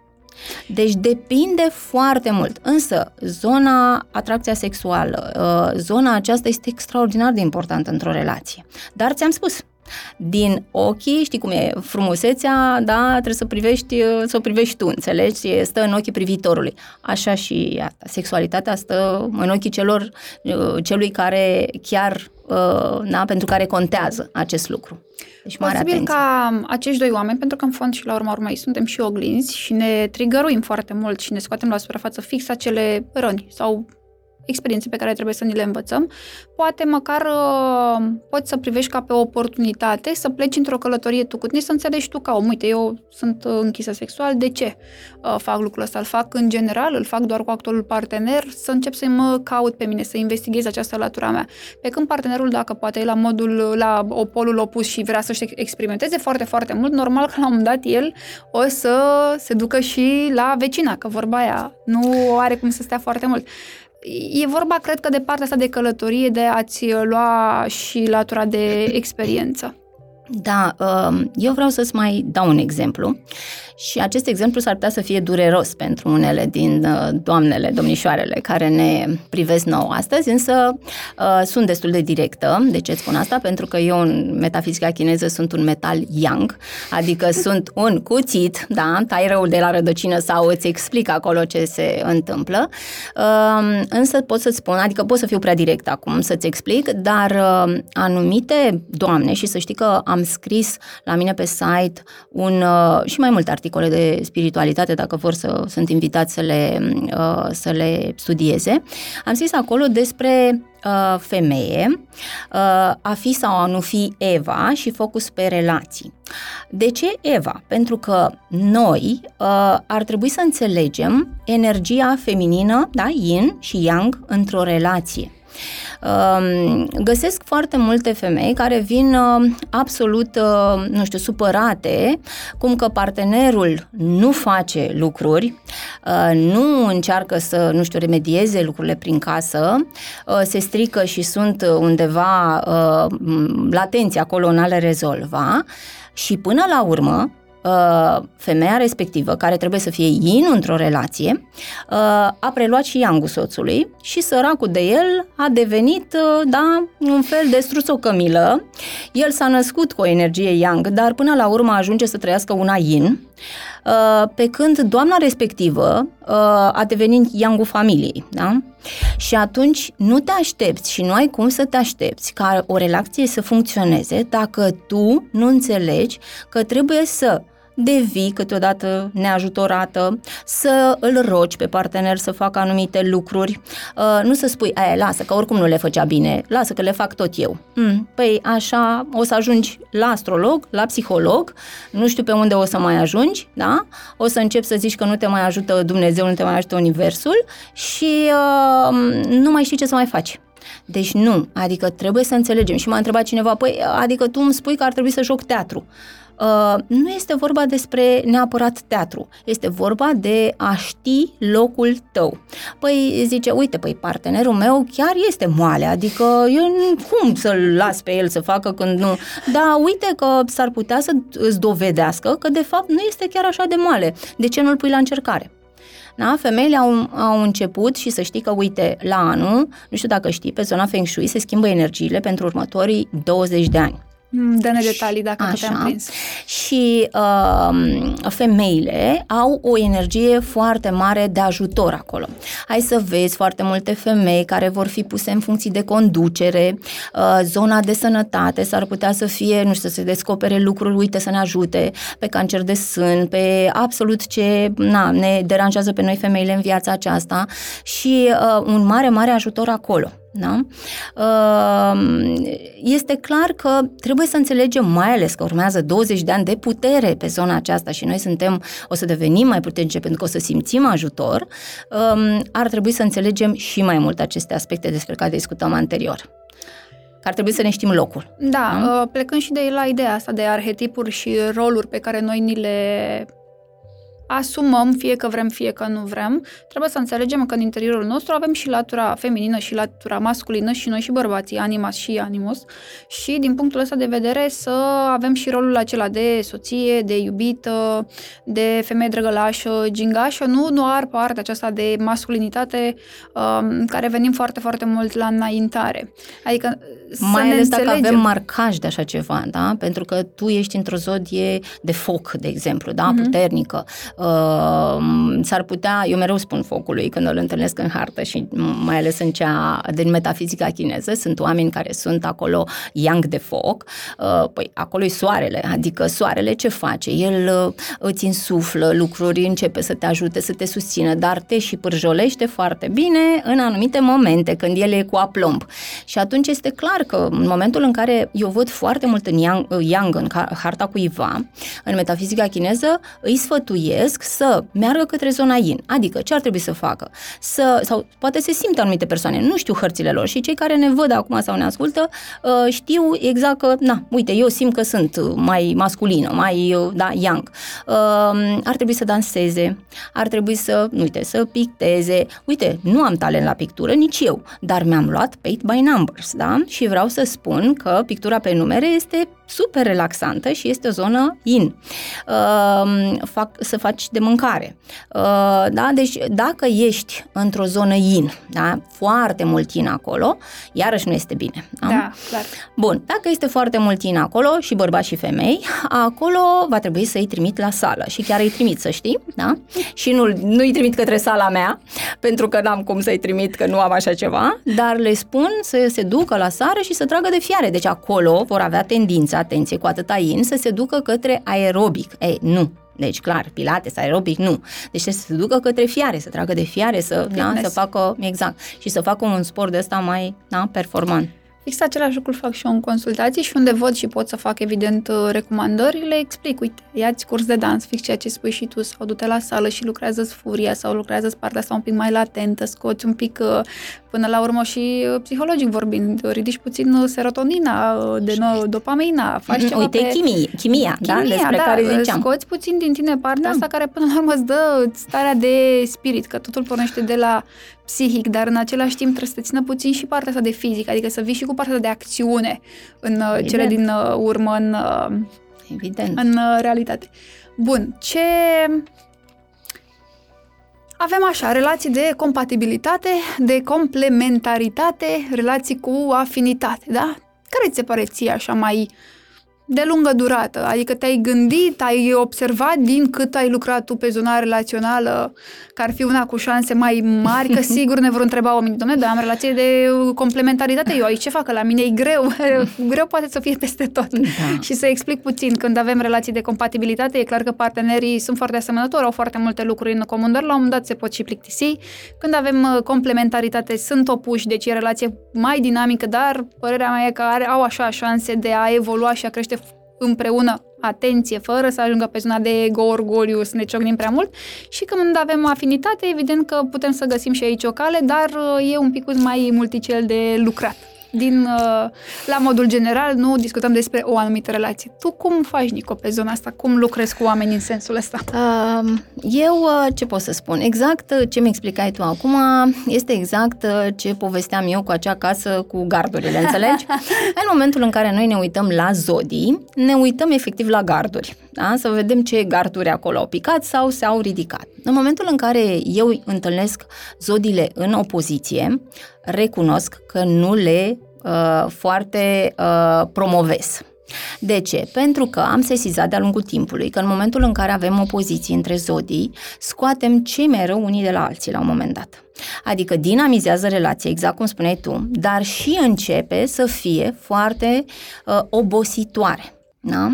Deci depinde foarte mult. Însă, zona atracția sexuală, uh, zona aceasta este extraordinar de importantă într-o relație. Dar ți-am spus, din ochii, știi cum e, frumusețea, da, trebuie să privești, să o privești tu, înțelegi? Stă în ochii privitorului. Așa și asta. Sexualitatea stă în ochii celor, celui care chiar, da, pentru care contează acest lucru. Deci mare Posibil atenție. ca acești doi oameni, pentru că în fond și la urma urmei suntem și oglinzi și ne trigăruim foarte mult și ne scoatem la suprafață fix acele răni sau experiențe pe care trebuie să ni le învățăm, poate măcar uh, poți să privești ca pe o oportunitate să pleci într-o călătorie tu cu tine, să înțelegi tu ca om. Uite, eu sunt uh, închisă sexual, de ce uh, fac lucrul ăsta? Îl fac în general, îl fac doar cu actualul partener, să încep să mă caut pe mine, să investighez această latura mea. Pe când partenerul, dacă poate e la modul, la opolul opus și vrea să-și experimenteze foarte, foarte mult, normal că la un moment dat el o să se ducă și la vecina, că vorba aia nu are cum să stea foarte mult. E vorba, cred că, de partea asta de călătorie, de a-ți lua și latura de experiență. Da, um, eu vreau să-ți mai dau un exemplu și acest exemplu s-ar putea să fie dureros pentru unele din uh, doamnele, domnișoarele care ne privesc nou astăzi, însă uh, sunt destul de directă. De ce spun asta? Pentru că eu în metafizica chineză sunt un metal yang, adică sunt un cuțit, da, tai răul de la rădăcină sau îți explic acolo ce se întâmplă. Uh, însă pot să-ți spun, adică pot să fiu prea direct acum să-ți explic, dar uh, anumite doamne, și să știi că am scris la mine pe site un, uh, și mai multe articole de spiritualitate, dacă vor să sunt invitați să le, uh, să le studieze. Am scris acolo despre uh, femeie, a fi sau a nu fi Eva și focus pe relații. De ce Eva? Pentru că noi ar trebui să înțelegem energia feminină, da, yin și yang, într-o relație. Găsesc foarte multe femei care vin uh, absolut, uh, nu știu, supărate, cum că partenerul nu face lucruri, uh, nu încearcă să, nu știu, remedieze lucrurile prin casă, se strică și sunt undeva latenți acolo în a le rezolva și până la urmă Uh, femeia respectivă, care trebuie să fie yin într-o relație, uh, a preluat și yangul soțului și săracul de el a devenit, uh, da, un fel de struțocămilă. El s-a născut cu o energie yang, dar până la urmă ajunge să trăiască una yin, pe când doamna respectivă a devenit yangul familiei, da? Și atunci nu te aștepți și nu ai cum să te aștepți ca o relație să funcționeze dacă tu nu înțelegi că trebuie să devii câteodată neajutorată, să îl rogi pe partener să facă anumite lucruri, uh, nu să spui, aia, lasă, că oricum nu le făcea bine, lasă că le fac tot eu. Mm, păi așa o să ajungi la astrolog, la psiholog, nu știu pe unde o să mai ajungi, da? O să începi să zici că nu te mai ajută Dumnezeu, nu te mai ajută Universul și uh, nu mai știi ce să mai faci. Deci nu, adică trebuie să înțelegem. Și m-a întrebat cineva, păi, adică tu îmi spui că ar trebui să joc teatru. Uh, nu este vorba despre neapărat teatru, este vorba de a ști locul tău. Păi zice, uite, păi partenerul meu chiar este moale, adică eu cum să-l las pe el să facă când nu... Da, uite că s-ar putea să îți dovedească că de fapt nu este chiar așa de moale. De ce nu-l pui la încercare? Da? Femeile au, au început și să știi că, uite, la anul, nu știu dacă știi, pe zona Feng Shui se schimbă energiile pentru următorii 20 de ani. Mm, dă-ne detalii dacă Așa. te-am prins. Și uh, femeile au o energie foarte mare de ajutor acolo. Hai să vezi foarte multe femei care vor fi puse în funcții de conducere, uh, zona de sănătate s-ar putea să fie, nu știu, să se descopere lucruri, uite să ne ajute pe cancer de sân, pe absolut ce na, ne deranjează pe noi femeile în viața aceasta și uh, un mare, mare ajutor acolo. Da? Ehm, este clar că trebuie să înțelegem, mai ales că urmează 20 de ani de putere pe zona aceasta și noi suntem, o să devenim mai puternice pentru că o să simțim ajutor, ehm, ar trebui să înțelegem și mai mult aceste aspecte despre care discutăm anterior că ar trebui să ne știm locul. Da, da? plecând și de la ideea asta de arhetipuri și roluri pe care noi ni le asumăm, fie că vrem, fie că nu vrem, trebuie să înțelegem că în interiorul nostru avem și latura feminină și latura masculină și noi și bărbații, animas și animus și din punctul ăsta de vedere să avem și rolul acela de soție, de iubită, de femeie drăgălașă, gingașă, nu doar partea aceasta de masculinitate um, care venim foarte, foarte mult la înaintare. Adică mai ales dacă avem marcaj de așa ceva, da? Pentru că tu ești într-o zodie de foc, de exemplu, da? Uh-huh. Puternică. Uh, s-ar putea, eu mereu spun focului când îl întâlnesc în hartă și mai ales în cea din metafizica chineză, sunt oameni care sunt acolo yang de foc, uh, păi acolo e soarele, adică soarele ce face? El uh, îți insuflă lucruri, începe să te ajute, să te susțină, dar te și pârjolește foarte bine în anumite momente, când el e cu aplomb. Și atunci este clar clar că în momentul în care eu văd foarte mult în yang, yang în harta cuiva, în metafizica chineză, îi sfătuiesc sfătuiesc să meargă către zona yin. Adică ce ar trebui să facă? Să, sau poate se simtă anumite persoane, nu știu hărțile lor și cei care ne văd acum sau ne ascultă uh, știu exact că, na, uite, eu simt că sunt mai masculină, mai, uh, da, young. Uh, ar trebui să danseze, ar trebui să, uite, să picteze. Uite, nu am talent la pictură, nici eu, dar mi-am luat paint by numbers, da? Și vreau să spun că pictura pe numere este super relaxantă și este o zonă in. Uh, fac, să faci de mâncare. Uh, da? Deci dacă ești într-o zonă in, da? foarte mult in acolo, iarăși nu este bine. Da, da clar. Bun, dacă este foarte mult in acolo, și bărbați și femei, acolo va trebui să-i trimit la sală și chiar îi trimit, să știi, da? Și nu, nu-i trimit către sala mea, pentru că n-am cum să-i trimit, că nu am așa ceva, dar le spun să se ducă la sară și să tragă de fiare. Deci acolo vor avea tendința atenție, cu atâta in, să se ducă către aerobic. Ei, nu, deci, clar, pilates, aerobic, nu. Deci să se ducă către fiare, să tragă de fiare, să, da, să facă, exact, și să facă un sport de ăsta mai da, performant. Fix același lucru fac și eu în consultații și unde văd și pot să fac, evident, uh, recomandări, le explic, uite, ia-ți curs de dans, fix ceea ce spui și tu, sau du-te la sală și lucrează furia sau lucrează partea asta un pic mai latentă, scoți un pic, uh, până la urmă și uh, psihologic vorbind, ridici puțin serotonina, de nou, dopamina, faci ceva Uite, pe... chimie, chimia, da, chimia, da, despre da, care ziceam. Scoți puțin din tine partea da. asta care până la urmă îți dă starea de spirit, că totul pornește de la psihic, dar în același timp trebuie să te țină puțin și partea asta de fizic, adică să vii și cu partea de acțiune în uh, Evident. cele din uh, urmă în, uh, Evident. în realitate. Bun, ce... Avem așa, relații de compatibilitate, de complementaritate, relații cu afinitate, da? Care ți se pare ție așa mai uh, de lungă durată, adică te-ai gândit, ai observat din cât ai lucrat tu pe zona relațională că ar fi una cu șanse mai mari, că sigur ne vor întreba oamenii, domnule, dar am relație de complementaritate, eu aici ce fac, că la mine e greu, greu poate să fie peste tot. Da. Și să explic puțin, când avem relații de compatibilitate, e clar că partenerii sunt foarte asemănători, au foarte multe lucruri în comun, dar la un moment dat se pot și plictisi. Când avem uh, complementaritate, sunt opuși, deci e relație mai dinamică, dar părerea mea e că are, au așa șanse de a evolua și a crește împreună atenție, fără să ajungă pe zona de ego, orgoliu, să ne ciocnim prea mult. Și când avem afinitate, evident că putem să găsim și aici o cale, dar uh, e un pic mai multicel de lucrat din, uh, la modul general, nu discutăm despre o anumită relație. Tu cum faci, Nico, pe zona asta? Cum lucrezi cu oameni în sensul ăsta? Eu, uh, ce pot să spun? Exact uh, ce mi explicai tu acum este exact ce povesteam eu cu acea casă cu gardurile, înțelegi? în momentul în care noi ne uităm la zodii, ne uităm efectiv la garduri. Da? Să vedem ce garduri acolo au picat sau s-au ridicat. În momentul în care eu întâlnesc zodiile în opoziție, recunosc că nu le uh, foarte uh, promovez. De ce? Pentru că am sesizat de-a lungul timpului că în momentul în care avem opoziții între zodii, scoatem cei mai rău unii de la alții la un moment dat. Adică dinamizează relația, exact cum spuneai tu, dar și începe să fie foarte uh, obositoare. Da?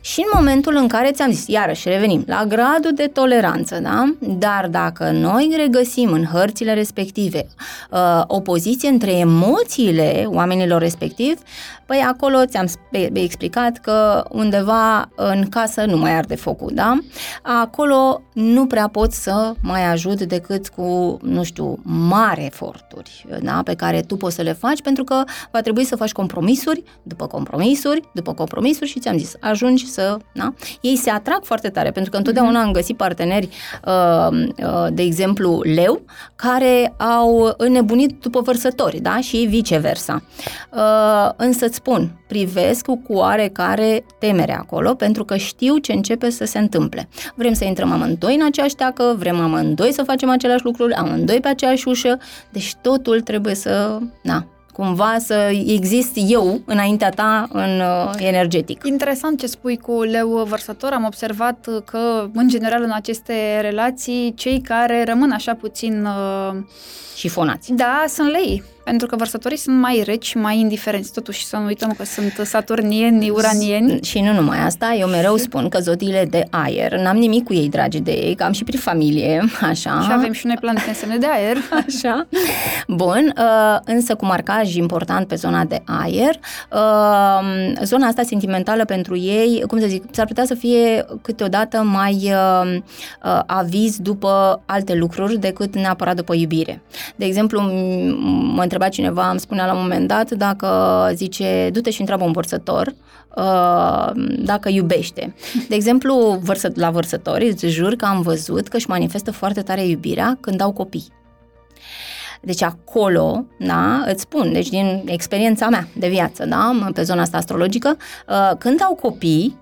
Și în momentul în care ți-am zis, iarăși revenim la gradul de toleranță, da? dar dacă noi regăsim în hărțile respective uh, opoziție între emoțiile oamenilor respectiv, păi acolo ți-am explicat că undeva în casă nu mai arde focul, da? Acolo nu prea pot să mai ajut decât cu, nu știu, mari eforturi, da? Pe care tu poți să le faci pentru că va trebui să faci compromisuri, după compromisuri, după compromisuri și ți-am zis, ajungi să, da? Ei se atrag foarte tare pentru că întotdeauna am găsit parteneri, uh, uh, de exemplu, leu, care au înnebunit după vărsători, da? Și viceversa. Uh, însă spun, privesc cu oarecare temere acolo, pentru că știu ce începe să se întâmple. Vrem să intrăm amândoi în aceeași teacă, vrem amândoi să facem aceleași lucruri, amândoi pe aceeași ușă, deci totul trebuie să, na, cumva să exist eu înaintea ta în uh, energetic. Interesant ce spui cu leu vărsător. Am observat că, în general, în aceste relații, cei care rămân așa puțin... Uh, Șifonați. Da, sunt lei Pentru că vărsătorii sunt mai reci, mai indiferenți. Totuși să nu uităm că sunt saturnieni, uranieni. Și nu numai asta, eu mereu spun că zodiile de aer, n-am nimic cu ei dragi de ei, că am și prin familie, așa. Și avem și noi planete în semne de aer. Așa. Bun, uh, însă cu marcaj important pe zona de aer, uh, zona asta sentimentală pentru ei, cum să zic, s-ar putea să fie câteodată mai uh, aviz după alte lucruri decât neapărat după iubire. De exemplu, mă întreba cineva, îmi spunea la un moment dat dacă zice, du-te și întreabă un vărsător dacă iubește. De exemplu, vărsă, la vărsători, îți jur că am văzut că își manifestă foarte tare iubirea când au copii. Deci acolo, da, îți spun, deci din experiența mea de viață, da, pe zona asta astrologică, când au copii,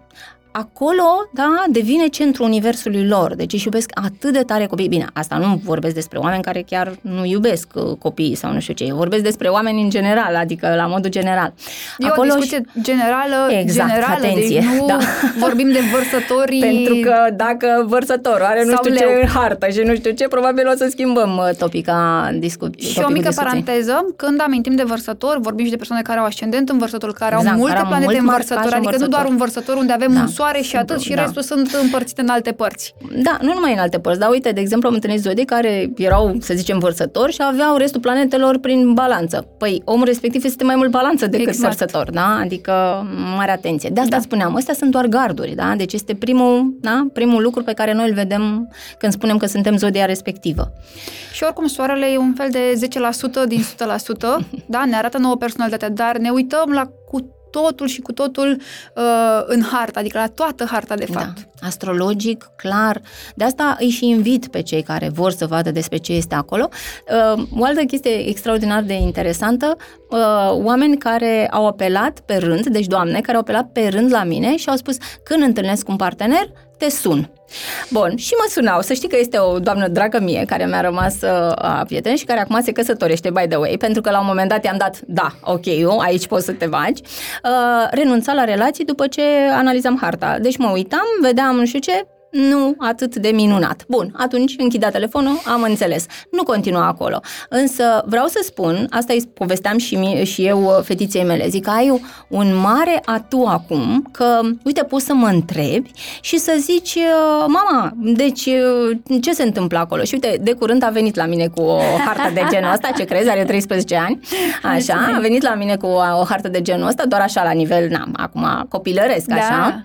acolo, da, devine centrul universului lor. Deci își iubesc atât de tare copiii. Bine, asta nu vorbesc despre oameni care chiar nu iubesc uh, copiii sau nu știu ce. Vorbesc despre oameni în general, adică la modul general. E acolo o discuție și... generală, exact, generală, deci atenție, deci nu da. vorbim de vărsătorii... Pentru că dacă vărsătorul are nu știu leu. ce hartă și nu știu ce, probabil o să schimbăm uh, topica discuției. Și o mică discuții. paranteză, când amintim de vărsător, vorbim și de persoane care au ascendent în vărsător, care exact, au multe care planete mult în vărsător, adică vărsător. nu doar un vărsător unde avem da. un soare și atât și da. restul sunt împărțite în alte părți. Da, nu numai în alte părți, dar uite, de exemplu, am întâlnit zodii care erau, să zicem, vărsători și aveau restul planetelor prin balanță. Păi omul respectiv este mai mult balanță decât exact. vărsător, da? Adică mare atenție. De asta da. spuneam, astea sunt doar garduri, da? Deci este primul, da? primul lucru pe care noi îl vedem când spunem că suntem zodia respectivă. Și oricum soarele e un fel de 10% din 100%, da? Ne arată nouă personalitate, dar ne uităm la cu totul și cu totul uh, în hartă, adică la toată harta de fapt. Da. Astrologic, clar. De asta îi și invit pe cei care vor să vadă despre ce este acolo. Uh, o altă chestie extraordinar de interesantă, uh, oameni care au apelat pe rând, deci doamne, care au apelat pe rând la mine și au spus când întâlnesc un partener, te sun. Bun, și mă sunau. Să știi că este o doamnă dragă mie care mi-a rămas uh, prieten și care acum se căsătorește, by the way, pentru că la un moment dat i-am dat, da, ok, eu, aici poți să te bagi. Uh, renunța la relații după ce analizam harta. Deci mă uitam, vedeam nu știu ce, nu atât de minunat. Bun, atunci închidea telefonul, am înțeles. Nu continua acolo. Însă vreau să spun, asta îi povesteam și, mie, și eu uh, fetiței mele, zic, ai un mare atu acum, că, uite, poți să mă întrebi și să zici, uh, mama, deci uh, ce se întâmplă acolo? Și uite, de curând a venit la mine cu o hartă de genul ăsta, ce crezi, are 13 ani, așa, a venit la mine cu o, o hartă de genul ăsta, doar așa la nivel, n-am, acum copilăresc, da. așa.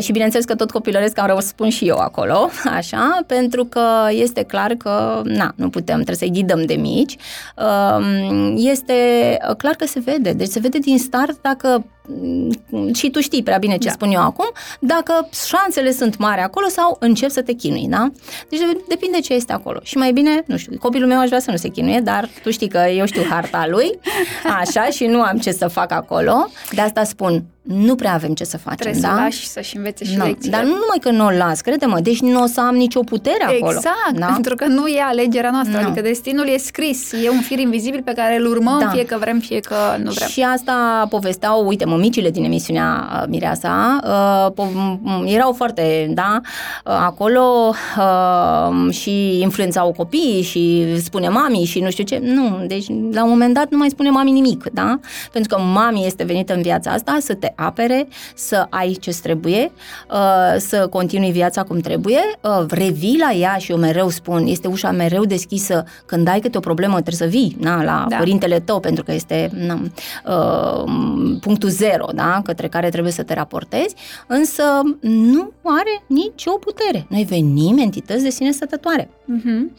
Și bineînțeles că tot copilăresc am răspund și eu acolo, așa, pentru că este clar că, na, nu putem, trebuie să-i ghidăm de mici. Um, este clar că se vede, deci se vede din start dacă mm, și tu știi prea bine ce da. spun eu acum, dacă șansele sunt mari acolo sau încep să te chinui, da? Deci depinde ce este acolo. Și mai bine, nu știu, copilul meu aș vrea să nu se chinuie, dar tu știi că eu știu harta lui, așa, și nu am ce să fac acolo. De asta spun, nu prea avem ce să facem, Trebuie da? să lași să-și învețe și no, lecțiile. Dar nu numai că nu o las, crede-mă, deci nu o să am nicio putere acolo. Exact, da? pentru că nu e alegerea noastră, no. adică destinul e scris, e un fir invizibil pe care îl urmăm, da. fie că vrem, fie că nu vrem. Și asta povesteau, uite, mămicile din emisiunea uh, Mireasa, uh, po- erau foarte, da, uh, acolo uh, și influențau copiii și spune mami și nu știu ce. Nu, deci la un moment dat nu mai spune mami nimic, da? Pentru că mami este venită în viața asta să te apere, să ai ce trebuie, uh, să continui viața cum trebuie, uh, revii la ea și eu mereu spun, este ușa mereu deschisă, când ai câte o problemă trebuie să vii na, la da. părintele tău, pentru că este na, uh, punctul zero, da, către care trebuie să te raportezi, însă nu are nicio putere. Noi venim entități de sine stătătoare. Uh-huh.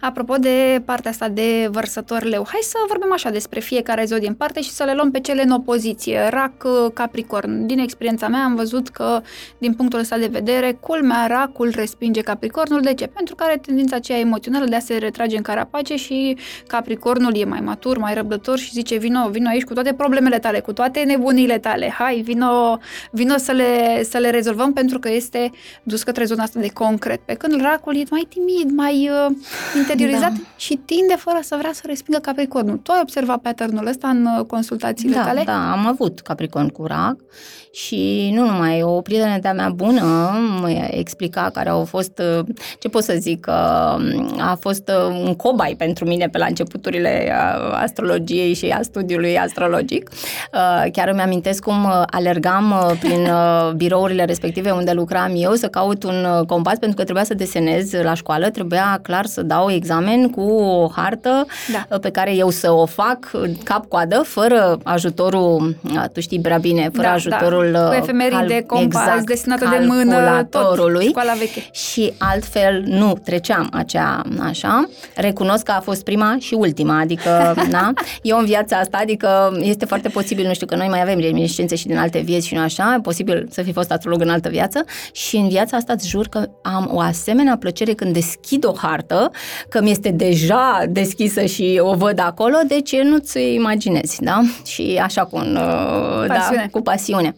Apropo de partea asta de vărsător leu, hai să vorbim așa despre fiecare zodie în parte și să le luăm pe cele în opoziție. Rac, Capricorn. Din experiența mea am văzut că, din punctul ăsta de vedere, culmea, racul respinge Capricornul. De ce? Pentru că are tendința aceea emoțională de a se retrage în carapace și Capricornul e mai matur, mai răbdător și zice vino, vino aici cu toate problemele tale, cu toate nebunile tale. Hai, vino, vino să, le, să le rezolvăm pentru că este dus către zona asta de concret. Pe când racul e mai timid, mai mai uh, interiorizat da. și tinde fără să vrea să respingă Capricornul. Tu ai observat patternul ăsta în uh, consultațiile da, tale? Da, am avut Capricorn cu rac și nu numai, o prietenă de-a mea bună mă explica care au fost, uh, ce pot să zic, a fost un cobai pentru mine pe la începuturile astrologiei și a studiului astrologic. Chiar îmi amintesc cum alergam prin birourile respective unde lucram eu să caut un compas pentru că trebuia să desenez la școală, trebuia clar să dau examen cu o hartă da. pe care eu să o fac cap-coadă, fără ajutorul, tu știi prea bine, fără da, da. ajutorul da. Cu efemeride, cal, compas, exact, desenată de mână, tot, școala veche. Și altfel nu treceam acea, așa. Recunosc că a fost prima și ultima, adică, na, eu în viața asta, adică este foarte posibil, nu știu, că noi mai avem reminiscențe și din alte vieți și nu așa, posibil să fi fost astrolog în altă viață și în viața asta îți jur că am o asemenea plăcere când deschid o hartă, că mi este deja deschisă și o văd acolo, deci nu-ți imaginezi, da? Și așa cu, un, uh, da, cu pasiune.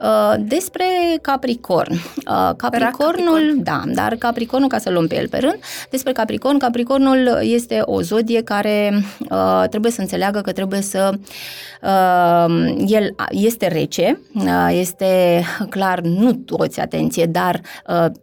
Uh, despre Capricorn. Uh, Capricornul, Capricorn. da, dar Capricornul, ca să luăm pe el pe rând, despre Capricorn, Capricornul este o zodie care trebuie să înțeleagă că trebuie să el este rece, este clar, nu toți, atenție, dar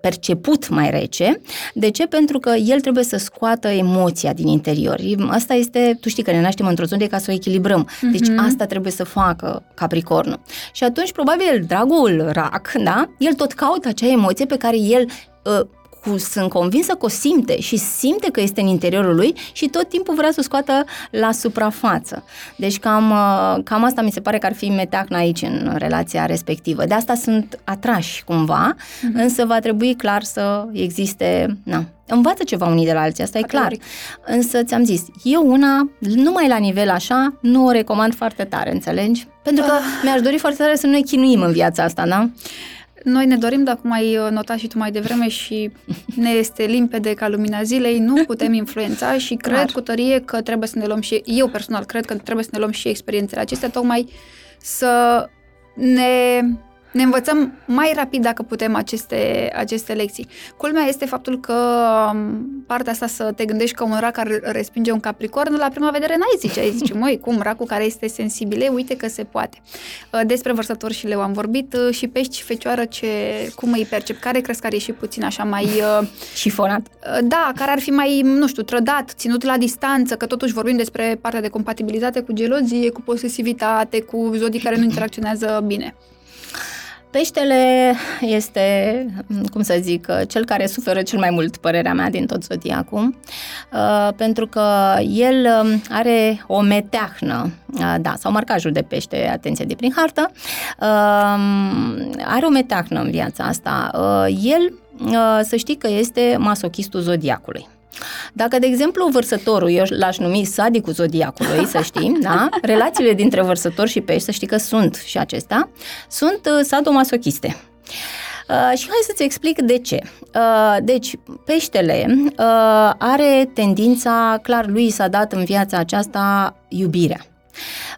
perceput mai rece. De ce? Pentru că el trebuie să scoată emoția din interior. Asta este, tu știi că ne naștem într-o zonă ca să o echilibrăm. Deci uh-huh. asta trebuie să facă Capricornul. Și atunci, probabil, dragul rac, da? El tot caută acea emoție pe care el uh, cu, sunt convinsă că o simte și simte că este în interiorul lui și tot timpul vrea să o scoată la suprafață. Deci cam, uh, cam asta mi se pare că ar fi meteacna aici în relația respectivă. De asta sunt atrași cumva, mm-hmm. însă va trebui clar să existe, na, învață ceva unii de la alții, asta e clar. Însă ți-am zis, eu una, numai la nivel așa, nu o recomand foarte tare, înțelegi? Pentru că ah. mi-aș dori foarte tare să nu ne chinuim în viața asta, da? Noi ne dorim, dacă cum ai uh, notat și tu mai devreme și ne este limpede ca lumina zilei, nu putem influența și cred Clar. cu tărie că trebuie să ne luăm și, eu personal cred că trebuie să ne luăm și experiențele acestea, tocmai să ne ne învățăm mai rapid dacă putem aceste, aceste lecții. Culmea este faptul că um, partea asta să te gândești că un rac ar respinge un capricorn, la prima vedere n-ai zice, ai zice, măi, cum, racul care este sensibile, uite că se poate. Uh, despre vărsători și leu am vorbit uh, și pești și fecioară, ce, cum îi percep, care crezi că are și puțin așa mai... Uh, Șifonat. Da, care ar fi mai, nu știu, trădat, ținut la distanță, că totuși vorbim despre partea de compatibilitate cu gelozie, cu posesivitate, cu zodii care nu interacționează bine. Peștele este, cum să zic, cel care suferă cel mai mult, părerea mea, din tot zodiacul, uh, pentru că el um, are o meteahnă, uh, da, sau marcajul de pește, atenție de prin hartă, um, are o meteahnă în viața asta. Uh, el, să știi că este masochistul zodiacului. Dacă, de exemplu, vărsătorul, eu l-aș numi sadicul zodiacului, să știi, da? Relațiile dintre vărsător și pești, să știi că sunt și acestea, sunt uh, sadomasochiste. Uh, și hai să-ți explic de ce. Uh, deci, peștele uh, are tendința, clar, lui s-a dat în viața aceasta iubirea.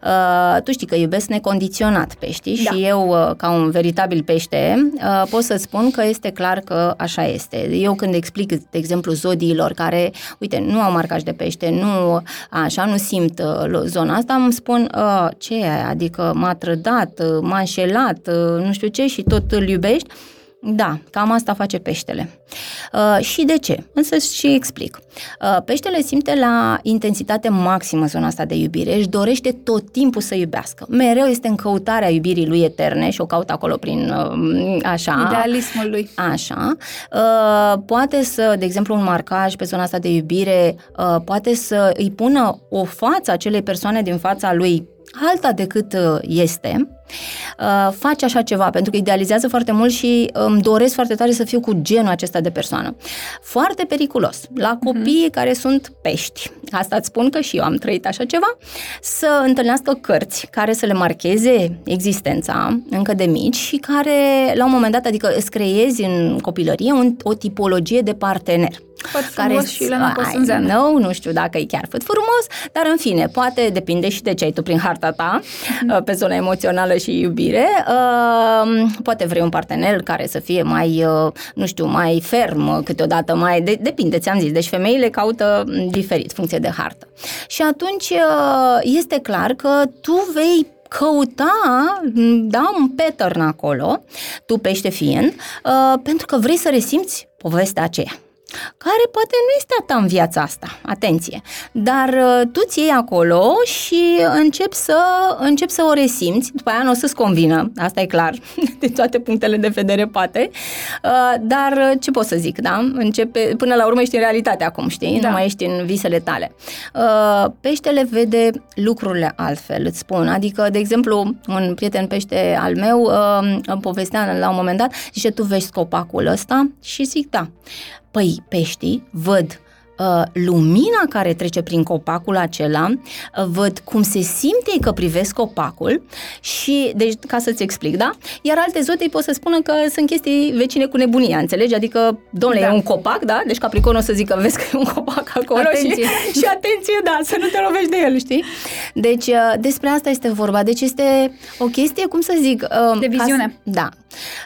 Uh, tu știi că iubesc necondiționat peștii da. și eu, uh, ca un veritabil pește, uh, pot să spun că este clar că așa este. Eu când explic, de exemplu, zodiilor care, uite, nu au marcaj de pește, nu așa, nu simt uh, zona asta, îmi spun uh, ce e adică m-a trădat, uh, m-a înșelat, uh, nu știu ce și tot îl iubești. Da, cam asta face peștele. Uh, și de ce? Însă și explic. Uh, peștele simte la intensitate maximă zona asta de iubire, își dorește tot timpul să iubească. Mereu este în căutarea iubirii lui eterne și o caută acolo prin uh, așa. Idealismul lui. Așa. Uh, poate să, de exemplu, un marcaj pe zona asta de iubire, uh, poate să îi pună o față acelei persoane din fața lui alta decât uh, este, uh, face așa ceva, pentru că idealizează foarte mult și îmi doresc foarte tare să fiu cu genul acesta de persoană. Foarte periculos. La mhm. copiii uh-huh. care sunt pești, asta îți spun că și eu am trăit așa ceva, să întâlnească cărți care să le marcheze existența încă de mici și care, la un moment dat, adică îți creezi în copilărie un, o tipologie de partener. Făt frumos care și Elena Cosânzeanu. Nu, nu știu dacă e chiar făt frumos, dar în fine, poate depinde și de ce ai tu prin harta ta, Mhm. pe zona emoțională și iubire. Uh, Poate vrei un partener care să fie mai, uh, nu știu, mai ferm, câteodată mai... De, depinde, ți-am zis. Deci femeile caută m, diferit, funcție de hartă. Și atunci uh, este clar că tu vei căuta, m, da, un pattern acolo, tu pește fiind, uh, pentru că vrei să resimți povestea aceea care poate nu este a ta în viața asta, atenție, dar uh, tu ți iei acolo și începi să, începi să o resimți, după aia nu o să-ți convină, asta e clar, de toate punctele de vedere poate, uh, dar uh, ce pot să zic, da? Începe, până la urmă ești în realitate acum, știi? Da. Nu mai ești în visele tale. Uh, Peștele vede lucrurile altfel, îți spun, adică, de exemplu, un prieten pește al meu uh, îmi povestea la un moment dat, zice, tu vezi copacul ăsta? Și zic, da. Păi peștii văd uh, lumina care trece prin copacul acela, uh, văd cum se simte ei că privesc copacul și, deci, ca să-ți explic, da? Iar alte zodii pot să spună că sunt chestii vecine cu nebunia, înțelegi? Adică, domnule, Da. e un copac, da? Deci Capricornul o să zică, vezi că e un copac acolo Atenție. și, și atenție, da, să nu te lovești de el, știi? Deci, uh, despre asta este vorba. Deci este o chestie, cum să zic... uh, De ca viziune. să- da.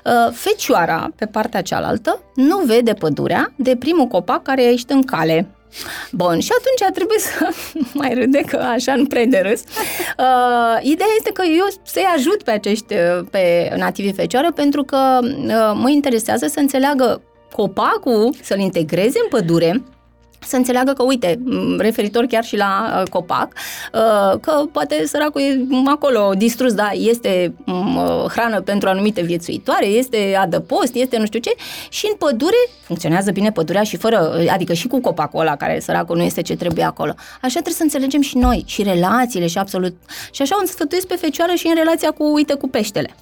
Uh, Fecioara, pe partea cealaltă, nu vede pădurea de primul copac care ești în cale. Bun, și atunci trebuie să mai râde că așa nu prea e de râs. Uh, ideea este că eu să-i ajut pe acești, uh, pe nativii fecioară, pentru că uh, mă interesează să înțeleagă copacul, să-l integreze în pădure, să înțeleagă că, uite, m, referitor chiar și la uh, copac, uh, că poate săracul e m, acolo distrus, da, este m, uh, hrană pentru anumite viețuitoare, este adăpost, este nu știu ce, și în pădure funcționează bine pădurea și fără, uh, adică și cu copacul ăla care săracul nu este ce trebuie acolo. Așa trebuie să înțelegem și noi, și relațiile și absolut. Și așa o sfătuiesc pe fecioară și în relația cu, uite, cu peștele.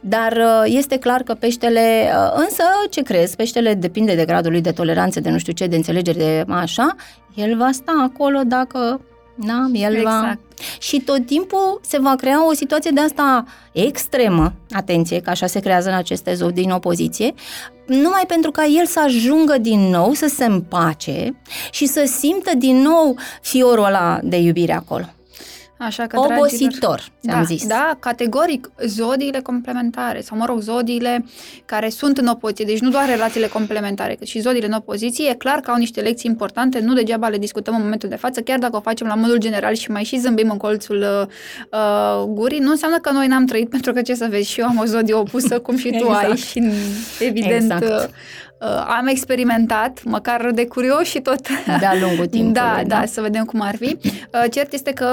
Dar uh, este clar că peștele, uh, însă ce crezi, peștele depinde de gradul lui de toleranță, de nu știu ce, de înțelegere, de așa, el va sta acolo dacă, na, el va... Exact. Și tot timpul se va crea o situație de asta extremă, atenție, că așa se creează în aceste zodi din opoziție, numai pentru ca el să ajungă din nou să se împace și să simtă din nou fiorul ăla de iubire acolo. Așa că, dragilor, Obositor, ți-am da, zis. Da, categoric, zodiile complementare, sau mă rog, zodiile care sunt în opoziție, deci nu doar relațiile complementare, cât și zodiile în opoziție, e clar că au niște lecții importante, nu degeaba le discutăm în momentul de față, chiar dacă o facem la modul general și mai și zâmbim în colțul uh, uh, gurii, nu înseamnă că noi n-am trăit, pentru că ce să vezi, și eu am o zodie opusă, cum și tu Exact. ai, și evident Exact. Uh, uh, am experimentat, măcar de curios și tot De-a lungul timpului. da, da, să vedem cum ar fi. Uh, Cert este că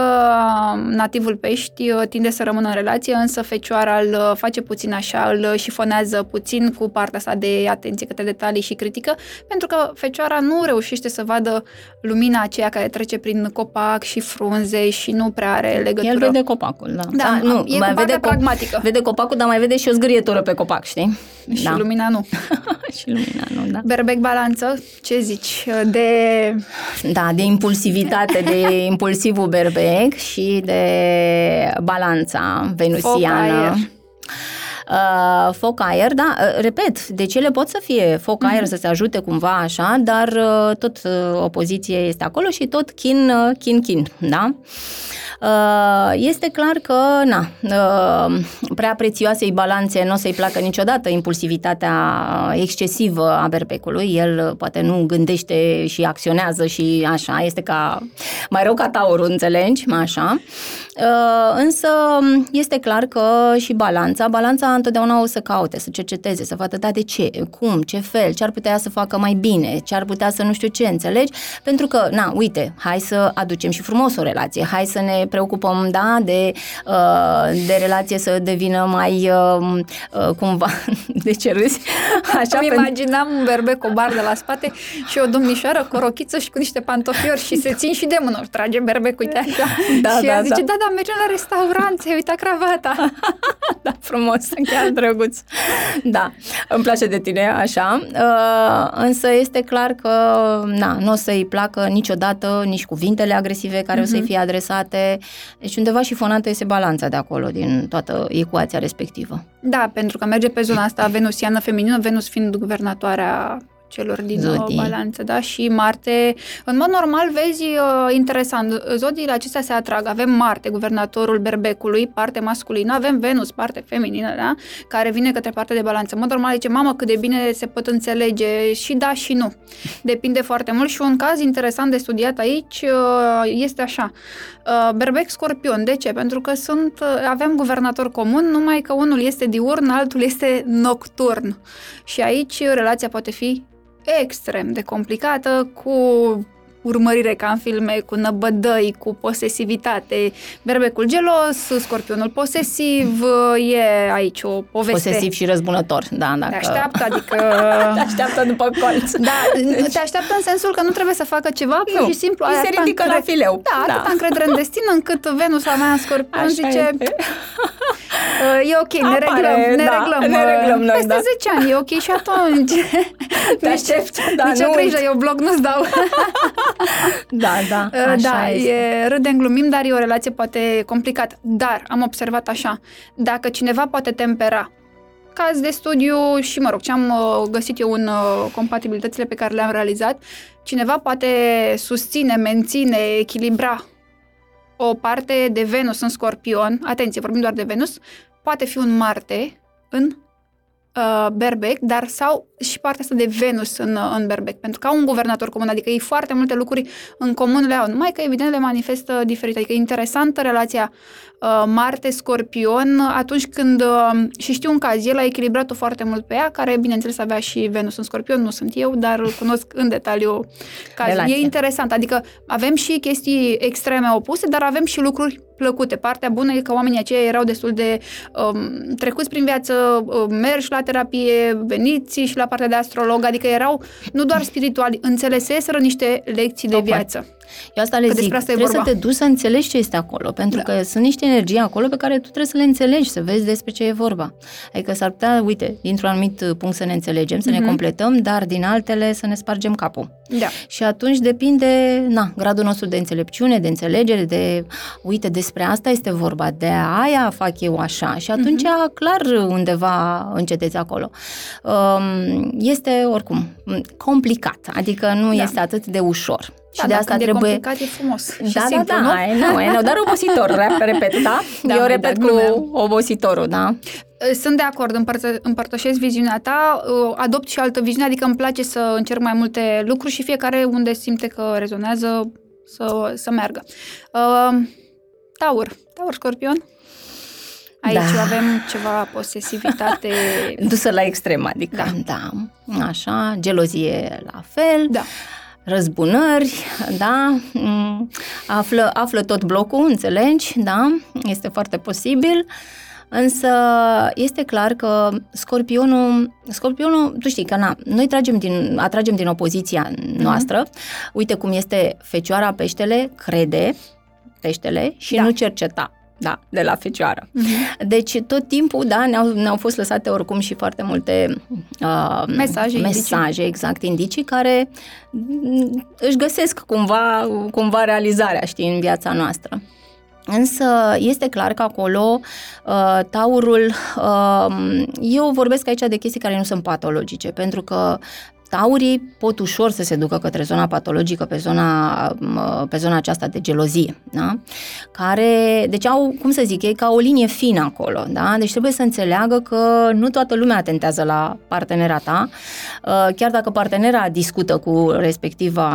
nativul pești uh, tinde să rămână în relație, însă fecioara îl uh, face puțin așa, îl șifonează puțin cu partea sa de atenție către detalii și critică, pentru că fecioara nu reușește să vadă lumina aceea care trece prin copac și frunze și nu prea are legătură. El vede copacul, da. Da, Ah, nu, e mai cu partea vede, pragmatică. vede copacul, dar mai vede și o zgârietură pe copac, știi? și da. lumina nu. și lumina, nu, da. Berbec balanță, ce zici? De Da, de impulsivitate, de impulsivul berbec și de balanța venusiană. aer. Uh, foc aer, da, uh, repet, deci ele pot să fie foc aer să se ajute cumva așa, dar uh, tot uh, opoziție este acolo și tot chin, uh, chin, chin, da? Uh, este clar că, na, uh, prea prețioasei balanțe nu o să-i placă niciodată impulsivitatea excesivă a berbecului. El uh, poate nu gândește și acționează și așa, este ca, mai rău ca taurul, înțelegi? Așa. Uh, însă este clar că și balanța, balanța întotdeauna o să caute, să cerceteze, să vadă, da, de ce, cum, ce fel, ce ar putea să facă mai bine, ce ar putea să nu știu ce, înțelegi? Pentru că, na, uite, hai să aducem și frumos o relație, hai să ne preocupăm, da, de, uh, de relație să devină mai, uh, uh, cumva, de ce râzi? Așa, Îmi pentru- imaginam un berbec cu o bardă la spate și o domnișoară cu o rochiță și cu niște pantofiori și se țin și de mână. Își trage berbec, uite așa. Da, și da, ea zice, da. da, da, mergem la restaurant, ți-ai uitat cravata. da, frumos, chiar drăguț. Da, îmi place de tine, așa. Uh, însă este clar că, na, nu o să-i placă niciodată nici cuvintele agresive care mm-hmm. o să-i fie adresate. Deci undeva și fonată este balanța de acolo, din toată ecuația respectivă. Da, pentru că merge pe zona asta venusiană feminină, Venus fiind guvernatoarea celor din Zodii. balanță, da? Și Marte, în mod normal, vezi, uh, interesant, zodiile acestea se atrag. Avem Marte, guvernatorul berbecului, parte masculină, avem Venus, parte feminină, da? Care vine către partea de balanță. În mod normal, zice, mamă, cât de bine se pot înțelege și da și nu. Depinde foarte mult și un caz interesant de studiat aici uh, este așa. Uh, Berbec scorpion. De ce? Pentru că sunt, uh, avem guvernator comun, numai că unul este diurn, altul este nocturn. Și aici relația poate fi extrem de complicată, cu urmărire ca în filme, cu năbădăi, cu posesivitate. Berbecul gelos, scorpionul posesiv, e aici o poveste. Posesiv și răzbunător, da, dacă... Te așteaptă, adică... Te așteaptă după colț. Da, te așteaptă în sensul că nu trebuie să facă ceva, pur Nu, și simplu îi ai se atâta ridică la încredere- fileu. Da, Da. atâta încredere în destin încât Venus la mea în scorpion Așa zice este. "Uh, e ok, ne Apare, reglăm, ne da, reglăm. ne uh, reglăm noi, Peste da. 10 ani e ok și atunci. Te aștept, da, Nici o nu grijă, uiți. eu blog nu-ți dau. Da, da, Uh, așa da, este. e râdem, glumim, dar e o relație poate complicată. Dar am observat așa, dacă cineva poate tempera caz de studiu și, mă rog, ce am uh, găsit eu în uh, compatibilitățile pe care le-am realizat, cineva poate susține, menține, echilibra o parte de Venus în Scorpion, atenție, vorbim doar de Venus, poate fi un Marte în uh, Berbec, dar sau și partea asta de Venus în, uh, în Berbec, pentru că au un guvernator comun, adică ei foarte multe lucruri în comun le au, numai că evident le manifestă diferit. Adică e interesantă relația uh, Marte-Scorpion atunci când, uh, și știu un caz, el a echilibrat-o foarte mult pe ea, care bineînțeles avea și Venus în Scorpion, nu sunt eu, dar îl cunosc în detaliu cazul. Relația. E interesant, adică avem și chestii extreme opuse, dar avem și lucruri plăcute. Partea bună e că oamenii aceia erau destul de um, trecuți prin viață, um, mergi la terapie, veniți și la partea de astrolog, adică erau nu doar spirituali, înțeleseseră niște lecții de Tocmai. viață. Eu asta le Că zic, despre asta e trebuie vorba. să te duci să înțelegi ce este acolo, pentru Da. că sunt niște energii acolo pe care tu trebuie să le înțelegi, să vezi despre ce e vorba. Adică s-ar putea, uite, dintr-un anumit punct să ne înțelegem, să ne Mhm. completăm, dar din altele să ne spargem capul. Da. Și atunci depinde, na, gradul nostru de înțelepciune, de înțelegere, de, uite, despre asta este vorba, de aia fac eu așa. Și atunci, Mhm. clar, undeva înceteți acolo. Um, Este, oricum, complicat, adică nu Da. este atât de ușor. Da, și de dar asta când trebuie... e complicat, e frumos și da, simplu, da, nu? da, ai, nu, ai, nu, dar obositor, re- repet, da? Da, Eu da, repet cu glumeam. obositorul, da? Sunt de acord, împărță, împărtășesc viziunea ta, uh, adopt și altă viziune, adică îmi place să încerc mai multe lucruri și fiecare unde simte că rezonează să, să meargă. Uh, Taur, Taur Scorpion? Aici Da. avem ceva posesivitate. Dusă la extrem, adică, Da. da, așa, gelozie la fel, Da. Răzbunări, da, mm, află, află tot blocul, înțelegi, da, este foarte posibil, însă este clar că scorpionul, scorpionul, tu știi că na, noi tragem din, atragem din opoziția noastră, uite cum este fecioara peștele, crede peștele și Da. nu cerceta. Da, de la fecioară. Mhm. Deci tot timpul, da, ne-au, ne-au fost lăsate oricum și foarte multe uh, Mesaje, mesaje, exact, indicii care mm, își găsesc cumva, cumva realizarea, știi, în viața noastră. Însă este clar că acolo uh, taurul, uh, eu vorbesc aici de chestii care nu sunt patologice, pentru că Taurii pot ușor să se ducă către zona patologică, pe zona, uh, pe zona aceasta de gelozie, da? care, deci au, cum să zic, e ca o linie fină acolo, da? deci trebuie să înțeleagă că nu toată lumea atentează la partenera ta, uh, chiar dacă partenera discută cu respectiva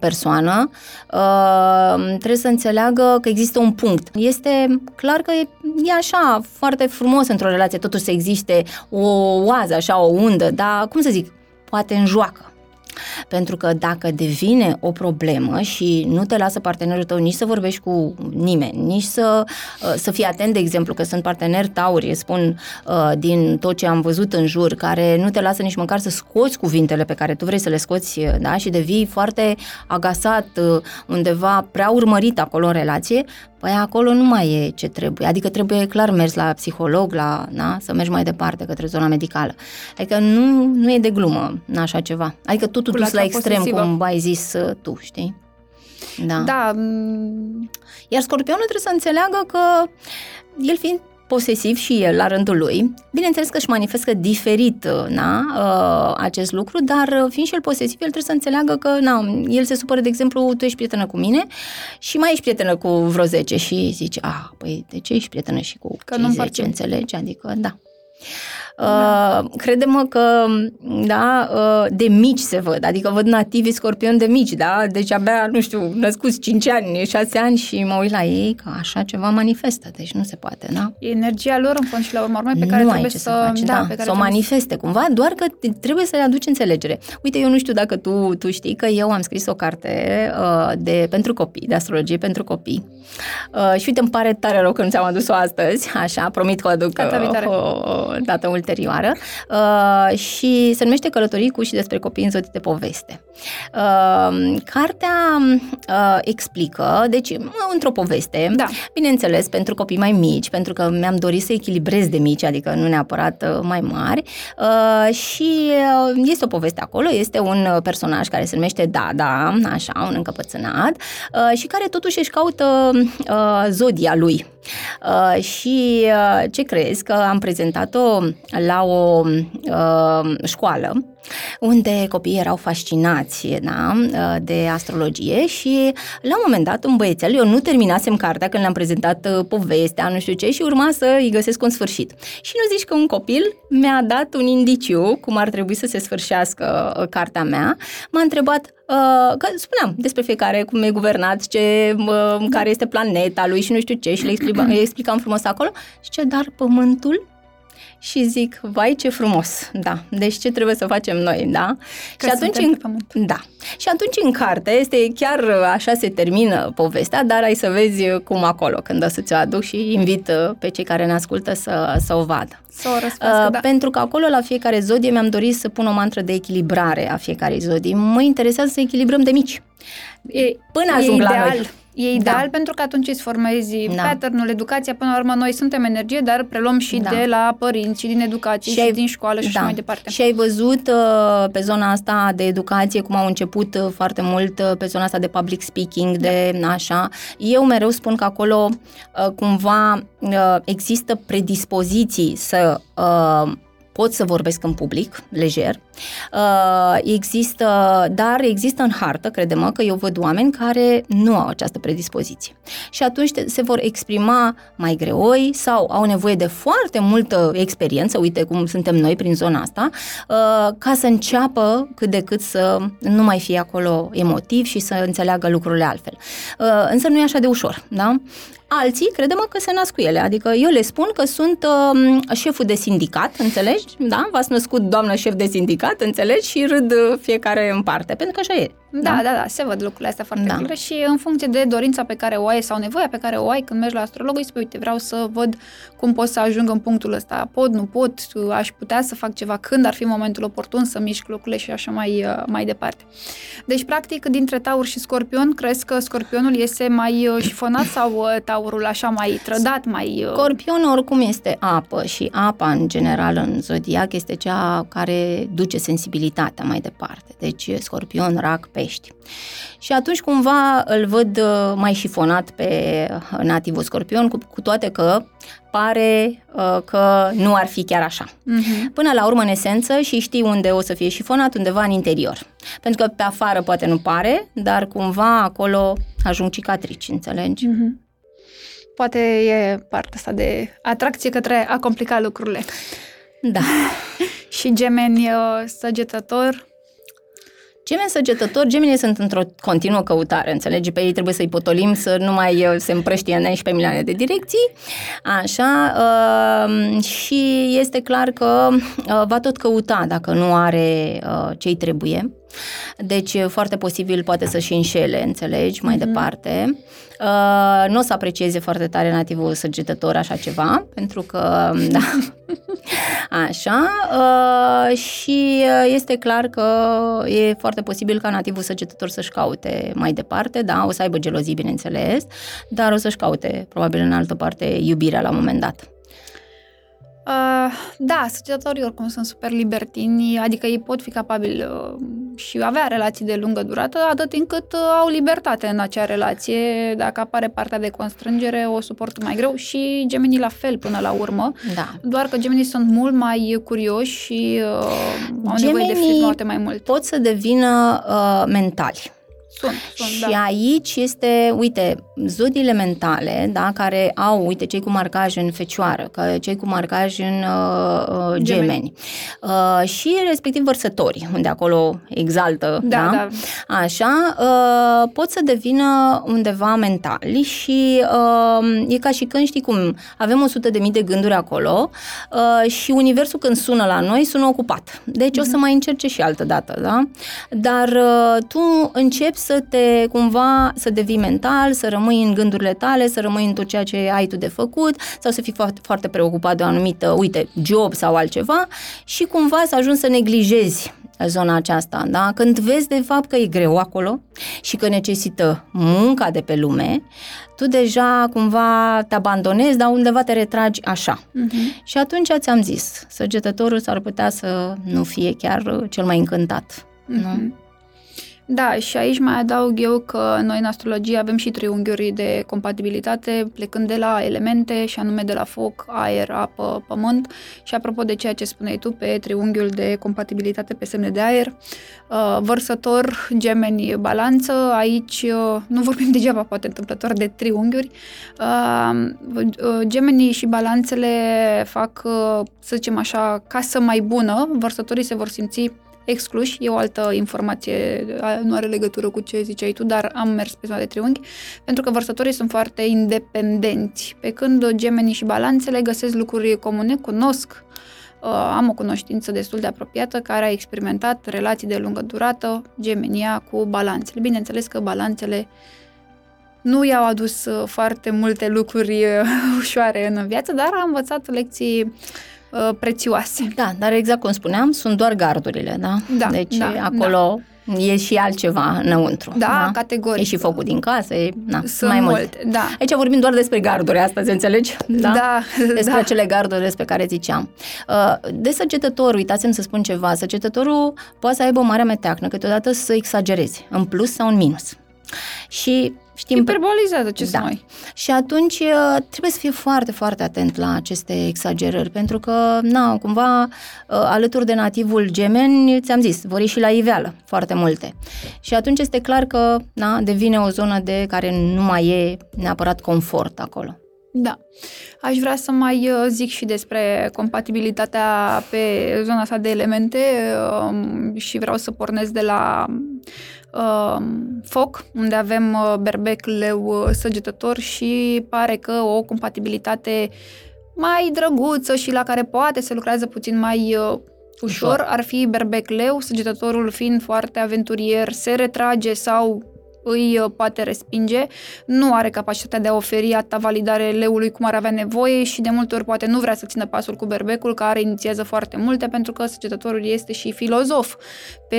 persoană, uh, trebuie să înțeleagă că există un punct. Este clar că e, e așa foarte frumos într-o relație totuși să existe o oază, așa, o undă, dar cum să zic, poate în joacă. Pentru că dacă devine o problemă și nu te lasă partenerul tău nici să vorbești cu nimeni, nici să, uh, să fii atent, de exemplu, că sunt parteneri tauri, spun uh, din tot ce am văzut în jur, care nu te lasă nici măcar să scoți cuvintele pe care tu vrei să le scoți uh, da? și devii foarte agasat, uh, undeva prea urmărit acolo în relație, Păi acolo nu mai e ce trebuie, adică trebuie clar mers la psiholog, la, na, să mergi mai departe către zona medicală. Adică nu, nu e de glumă așa ceva. Adică totul dus Relația la extrem, posesivă. cum ai zis uh, tu, știi? Da. Da, m, Iar scorpionul trebuie să înțeleagă că el fiind posesiv și el la rândul lui. Bineînțeles că își manifestă diferit na, acest lucru, dar fiind și el posesiv, el trebuie să înțeleagă că na, el se supără, de exemplu, tu ești prietenă cu mine și mai ești prietenă cu vreo 10 și zici, ah, păi de ce ești prietenă și cu că cei 10, înțelegi? Adică, da. Da. Uh, credem că, da, uh, de mici se văd, adică văd nativi scorpion de mici, da, deci abia, nu știu, născuți 5 ani, 6 ani și mă uit la ei că așa ceva manifestă, deci nu se poate, da? E energia lor în fond și la urmă pe care nu trebuie să, să, faci, da, da, pe care să o manifeste cumva, doar că trebuie să le aduci înțelegere. Uite, eu nu știu dacă tu, tu știi că eu am scris o carte uh, de, pentru copii, de astrologie pentru copii. Uh, și uite, îmi pare tare rău că nu ți-am adus-o astăzi, așa, promit că o aduc uh, o, o dată ulterioară. Uh, și se numește Călătorii cu și despre copii în zodii de poveste. Uh, cartea uh, explică, deci, într-o poveste, da. bineînțeles, pentru copii mai mici, pentru că mi-am dorit să echilibrez de mici, adică nu neapărat uh, mai mari, uh, și uh, este o poveste acolo, este un personaj care se numește Dada, așa, un încăpățânat, uh, și care totuși își caută uh, zodia lui. Uh, și uh, ce crezi? Că am prezentat-o la o uh, școală unde copiii erau fascinați da, uh, de astrologie și la un moment dat un băiețel, eu nu terminasem cartea când le-am prezentat uh, povestea, nu știu ce, și urma să îi găsesc un sfârșit. Și nu zici că un copil mi-a dat un indiciu cum ar trebui să se sfârșească uh, cartea mea, m-a întrebat Uh, că spuneam despre fiecare, cum e guvernat, ce, uh, care este planeta lui și nu știu ce și le explicam, le explicam frumos acolo și ce, dar pământul și zic, vai ce frumos, da, deci ce trebuie să facem noi, da? Că și atunci în, pământ. da. Și atunci în carte este chiar așa se termină povestea, dar ai să vezi cum acolo când o să ți-o aduc și invit pe cei care ne ascultă să, să o vadă. Să o răspească, uh, da. Pentru că acolo la fiecare zodie mi-am dorit să pun o mantră de echilibrare a fiecare zodie. Mă interesează să echilibrăm de mici. E, Până ajung e ideal. la noi. E ideal da. pentru că atunci îți formezi da. pattern-ul, educația. Până la urmă, noi suntem energie, dar preluăm și da. de la părinți, și din educație, și, și ai, din școală și da. așa mai departe. Și ai văzut uh, pe zona asta de educație cum au început uh, foarte mult uh, pe zona asta de public speaking, da. de așa. Eu mereu spun că acolo uh, cumva uh, există predispoziții să uh, pot să vorbesc în public, lejer. Uh, există, dar există în hartă, credem că eu văd oameni care nu au această predispoziție. Și atunci se vor exprima mai greoi sau au nevoie de foarte multă experiență, uite cum suntem noi prin zona asta, uh, ca să înceapă cât de cât să nu mai fie acolo emotiv și să înțeleagă lucrurile altfel. Uh, însă nu e așa de ușor, da? Alții, credem că se nasc cu ele, adică eu le spun că sunt uh, șeful de sindicat, înțelegi? Da? V-ați născut doamnă șef de sindicat, înțelegi? Și râd uh, fiecare în parte, pentru că așa e. Da, da, da, da se văd lucrurile astea foarte da. clare și în funcție de dorința pe care o ai sau nevoia pe care o ai când mergi la astrolog, îi spui, uite, vreau să văd cum pot să ajung în punctul ăsta. Pot, nu pot, aș putea să fac ceva, când ar fi momentul oportun să mișc lucrurile și așa mai, uh, mai departe. Deci, practic, dintre taur și scorpion, crezi că scorpionul este mai uh, șifonat sau uh, taurul așa mai trădat, mai... Scorpionul oricum este apă și apa, în general, în zodiac, este cea care duce sensibilitatea mai departe. Deci, scorpion, rac, pești. Și atunci cumva îl văd uh, mai șifonat pe uh, nativul scorpion, cu, cu toate că pare uh, că nu ar fi chiar așa. Uh-huh. Până la urmă, în esență, și știi unde o să fie șifonat, undeva în interior. Pentru că pe afară poate nu pare, dar cumva acolo ajung cicatrici, înțelegi? Uh-huh. Poate e partea asta de atracție către a complica lucrurile. Da. și gemeni uh, săgetător, Gemeni săgetători, gemenii sunt într-o continuă căutare, înțelegi? Pe ei trebuie să-i potolim să nu mai uh, se împrăștie în 11 milioane de direcții, așa, uh, și este clar că uh, va tot căuta dacă nu are uh, ce-i trebuie. Deci, foarte posibil poate să-și înșele, înțelegi, mai mm-hmm. departe. Uh, nu o să aprecieze foarte tare nativul săgetător așa ceva, pentru că, da, așa, uh, și uh, este clar că e foarte posibil ca nativul săgetător să-și caute mai departe, da, o să aibă gelozii, bineînțeles, dar o să-și caute, probabil în altă parte, iubirea la un moment dat. Uh, da, săgetătorii oricum sunt super libertini, adică ei pot fi capabili uh, și avea relații de lungă durată, atât timp cât uh, au libertate în acea relație. Dacă apare partea de constrângere, o suportă mai greu și gemenii la fel până la urmă. Da. Doar că gemenii sunt mult mai curioși și uh, au nevoie de Gemenii fric mai mult. Pot să devină uh, mentali. Sunt, sunt, și da. aici este, uite, zodiile mentale, da, care au, uite, cei cu marcaj în fecioară, că cei cu marcaj în uh, uh, gemeni, Gemeni. uh, și respectiv vărsători, unde acolo exaltă, Da, da, da. așa, uh, pot să devină undeva mentali și uh, e ca și când, știi cum, avem 100 de mii de gânduri acolo uh, și universul când sună la noi, sună ocupat. Deci o să mai încerce și altă dată, da? Dar uh, tu începi să te, cumva, să devii mental, să rămâi în gândurile tale, să rămâi în tot ceea ce ai tu de făcut sau să fii foarte, foarte preocupat de o anumită, uite, job sau altceva și cumva să ajungi să neglijezi zona aceasta, da? Când vezi de fapt că e greu acolo și că necesită munca de pe lume, tu deja cumva te abandonezi, dar undeva te retragi așa. Mhm. Și atunci ți-am zis, săgetătorul s-ar putea să nu fie chiar uh, cel mai încântat. Nu? Mhm. Da, și aici mai adaug eu că noi în astrologie avem și triunghiuri de compatibilitate, plecând de la elemente, și anume de la foc, aer, apă, pământ. Și apropo de ceea ce spuneai tu pe triunghiul de compatibilitate pe semne de aer, uh, vărsător, gemeni, balanță, aici uh, nu vorbim degeaba poate întâmplător de triunghiuri. Uh, uh, Gemenii și balanțele fac, uh, să zicem așa, casă mai bună, vărsătorii se vor simți excluși, e o altă informație, a- nu are legătură cu ce ziceai tu, dar am mers pe zona de triunghi, pentru că vărsătorii sunt foarte independenți, pe când gemenii și balanțele găsesc lucruri comune, cunosc, uh, am o cunoștință destul de apropiată care a experimentat relații de lungă durată, gemenia cu balanțele. Bineînțeles că balanțele nu i-au adus uh, foarte multe lucruri uh, ușoare în viață, dar a învățat lecții uh, prețioase. Da, dar exact cum spuneam, sunt doar gardurile, da? Da, Deci da, acolo e și altceva înăuntru. Da, categoric. E și focul din casă, e na, Sunt mai mult. multe, da. Aici vorbim doar despre garduri astăzi, înțelegi? Da, Despre da. acele garduri despre care ziceam. Uh, De săgetător, uitați-mi să spun ceva, săgetătorul poate să aibă o mare meteacnă, câteodată să exagerezi, în plus sau în minus. Și știm... Hiperbolizează ce Da. sunt noi. Și atunci uh, trebuie să fie foarte, foarte atent la aceste exagerări, pentru că, na, cumva, uh, alături de nativul gemeni, ți-am zis, vor ieși la iveală foarte multe. Și atunci este clar că, na, devine o zonă de care nu mai e neapărat confort acolo. Da. Aș vrea să mai uh, zic și despre compatibilitatea pe zona asta de elemente um, și vreau să pornesc de la um, foc, unde avem uh, berbec, leu, uh, săgetător și pare că o compatibilitate mai drăguță și la care poate se lucrează puțin mai uh, ușor, Ușor. ar fi berbec leu, săgetătorul fiind foarte aventurier, se retrage sau îi uh, poate respinge, nu are capacitatea de a oferi atâta validare leului cum ar avea nevoie și de multe ori poate nu vrea să țină pasul cu berbecul care inițiază foarte multe pentru că săgetătorul este și filozof pe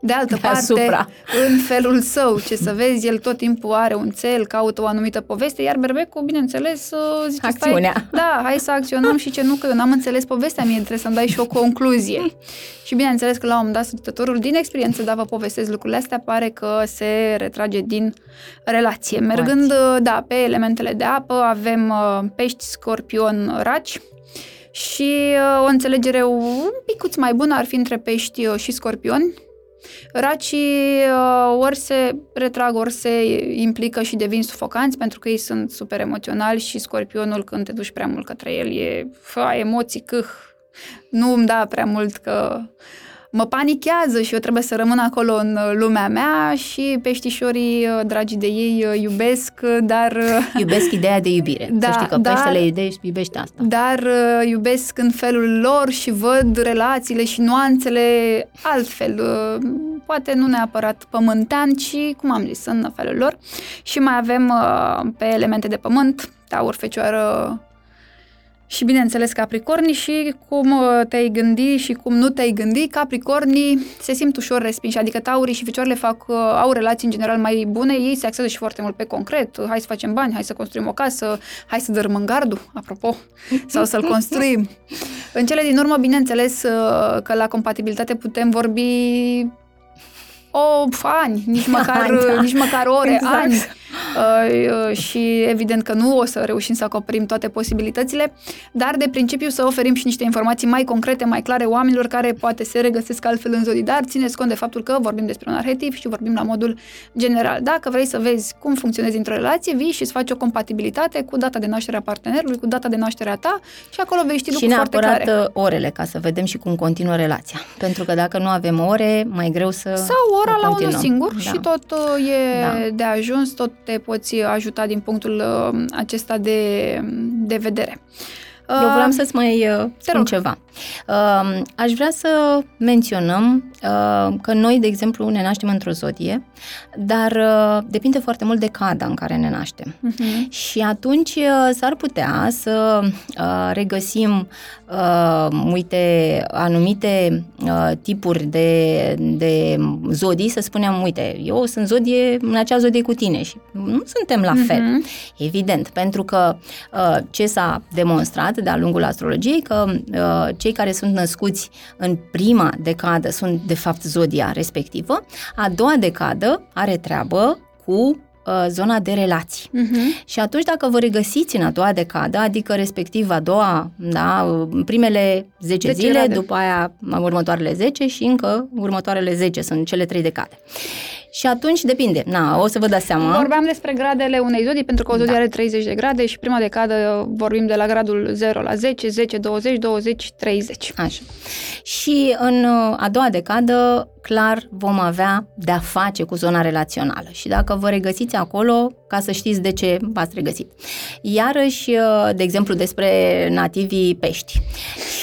de altă Deasupra. parte în felul său, ce să vezi, el tot timpul are un cel, caută o anumită poveste, iar berbecul, bineînțeles, uh, zice, Acțiunea. Stai, da, hai să acționăm și ce nu, că eu n-am înțeles povestea mie, trebuie să-mi dai și o concluzie. și bineînțeles că la un moment dat săgetătorul, din experiență, da, vă povestesc lucrurile astea, pare că se retrage din relație. Mergând, uh, da, pe elementele de apă, avem uh, pești, scorpion, raci, și uh, o înțelegere un picuț mai bună ar fi între pești uh, și scorpioni. Racii uh, ori se retrag, ori se implică și devin sufocanți pentru că ei sunt super emoționali și scorpionul când te duci prea mult către el e fă, emoții, câh, nu îmi da prea mult că mă panichează și eu trebuie să rămân acolo în uh, lumea mea și peștișorii, uh, dragii de ei, uh, iubesc, uh, dar... uh, Iubesc ideea de iubire. Da, să știi că dar- peștele iubești, iubește asta. dar uh, iubesc în felul lor și văd relațiile și nuanțele altfel. Uh, poate nu neapărat pământean, ci, cum am zis, în felul lor. Și mai avem uh, pe elemente de pământ, taur, fecioară, Și bineînțeles Capricornii și cum uh, te-ai gândi și cum nu te-ai gândi, Capricornii se simt ușor respinși, adică Taurii și Ficioarele fac, uh, au relații în general mai bune, ei se axează și foarte mult pe concret, hai să facem bani, hai să construim o casă, hai să dărâmăm gardul, apropo, sau să-l construim. În cele din urmă, bineînțeles uh, că la compatibilitate putem vorbi o ani, nici măcar, da. nici măcar ore, exact. ani. Uh, uh, și evident că nu o să reușim să acoperim toate posibilitățile, dar de principiu să oferim și niște informații mai concrete, mai clare oamenilor care poate se regăsesc altfel în zodii, dar țineți cont de faptul că vorbim despre un arhetip și vorbim la modul general. Dacă vrei să vezi cum funcționezi într-o relație, vii și îți faci o compatibilitate cu data de naștere a partenerului, cu data de naștere a ta și acolo vei ști lucruri foarte clare. Și uh, orele, ca să vedem și cum continuă relația. Pentru că dacă nu avem ore, mai greu să Sau ora la unul singur da. și tot e da. de ajuns, tot te poți ajuta din punctul uh, acesta de, de vedere. Eu vreau uh, să-ți mai uh, spun rog. ceva. Uh, aș vrea să menționăm uh, că noi, de exemplu, ne naștem într-o zodie, dar uh, depinde foarte mult de cada în care ne naștem. Uh-huh. Și atunci uh, s-ar putea să uh, regăsim, uh, uite, anumite uh, tipuri de, de zodii, să spunem, uite, eu sunt zodie, în acea zodie cu tine și nu suntem la fel. Uh-huh. Evident, pentru că uh, ce s-a demonstrat de-a lungul astrologiei, că uh, cei care sunt născuți în prima decadă sunt de fapt zodia respectivă, a doua decadă are treabă cu uh, zona de relații. Uh-huh. Și atunci dacă vă regăsiți în a doua decadă, adică respectiv a doua, da, primele 10 deci zile, după aia următoarele 10 și încă următoarele 10 sunt cele trei decade. Și atunci depinde. Na, o să vă dați seama. Vorbeam despre gradele unei zodii, pentru că o zodie da. are 30 de grade și prima decadă vorbim de la gradul 0 la 10, 10, 20, 20, 30. Așa. Și în uh, a doua decadă, clar, vom avea de-a face cu zona relațională. Și dacă vă regăsiți acolo, ca să știți de ce v-ați regăsit. Iarăși, uh, de exemplu, despre nativii pești.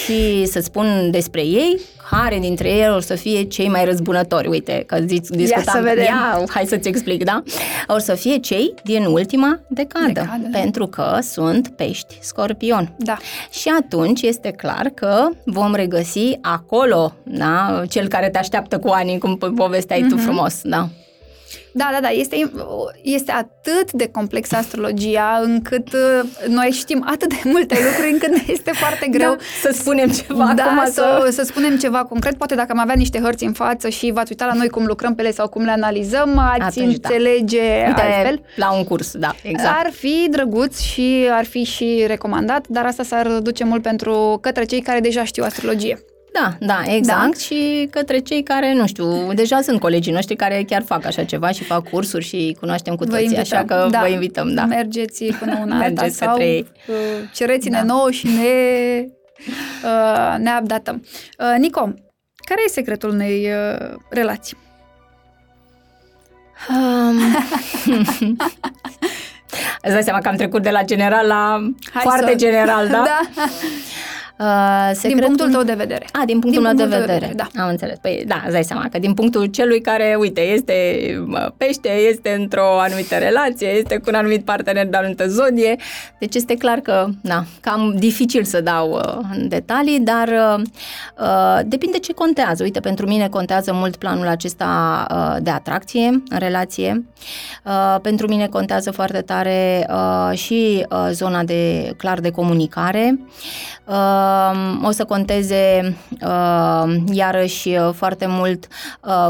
Și să spun despre ei, care dintre ei o să fie cei mai răzbunători. Uite, că zici, discutam. Ia să vedem. Ia, hai să-ți explic, da? O să fie cei din ultima decadă, decadă. pentru că sunt pești scorpion. Da. Și atunci este clar că vom regăsi acolo, da, cel care te așteaptă cu ani, cum povesteai mm-hmm. tu mhm. frumos, da. Da, da, da. Este, este atât de complexă astrologia încât uh, noi știm atât de multe lucruri încât ne este foarte greu da, să spunem ceva da, acum. Să, să spunem ceva concret. Poate dacă am avea niște hărți în față și v-ați uitat la noi cum lucrăm pe ele sau cum le analizăm, ați Atunci, da. înțelege da. altfel. La un curs, da, exact. Ar fi drăguț și ar fi și recomandat, dar asta s-ar duce mult pentru către cei care deja știu astrologie. Da, da, exact. Da. Și către cei care, nu știu, deja sunt colegii noștri care chiar fac așa ceva și fac cursuri și cunoaștem cu toții, invităm. așa că da. vă invităm, da. Mergeți până una alta sau ei. Uh, cereți-ne da. nouă și ne, uh, ne updatăm. Uh, Nico, care e secretul unei uh, relații? Um... Îți dai seama că am trecut de la general la Hai foarte să... general, da? da. Uh, secretul... Din punctul tău de vedere. A, din punctul din meu de vedere. de vedere. Da. Am înțeles. Păi da, îți dai seama că din punctul celui care, uite, este pește, este într-o anumită relație, este cu un anumit partener de anumită zodie, deci este clar că, da, cam dificil să dau uh, în detalii, dar uh, uh, depinde ce contează. Uite, pentru mine contează mult planul acesta uh, de atracție în relație. Uh, pentru mine contează foarte tare uh, și uh, zona de, clar, de comunicare. Uh, o să conteze iarăși foarte mult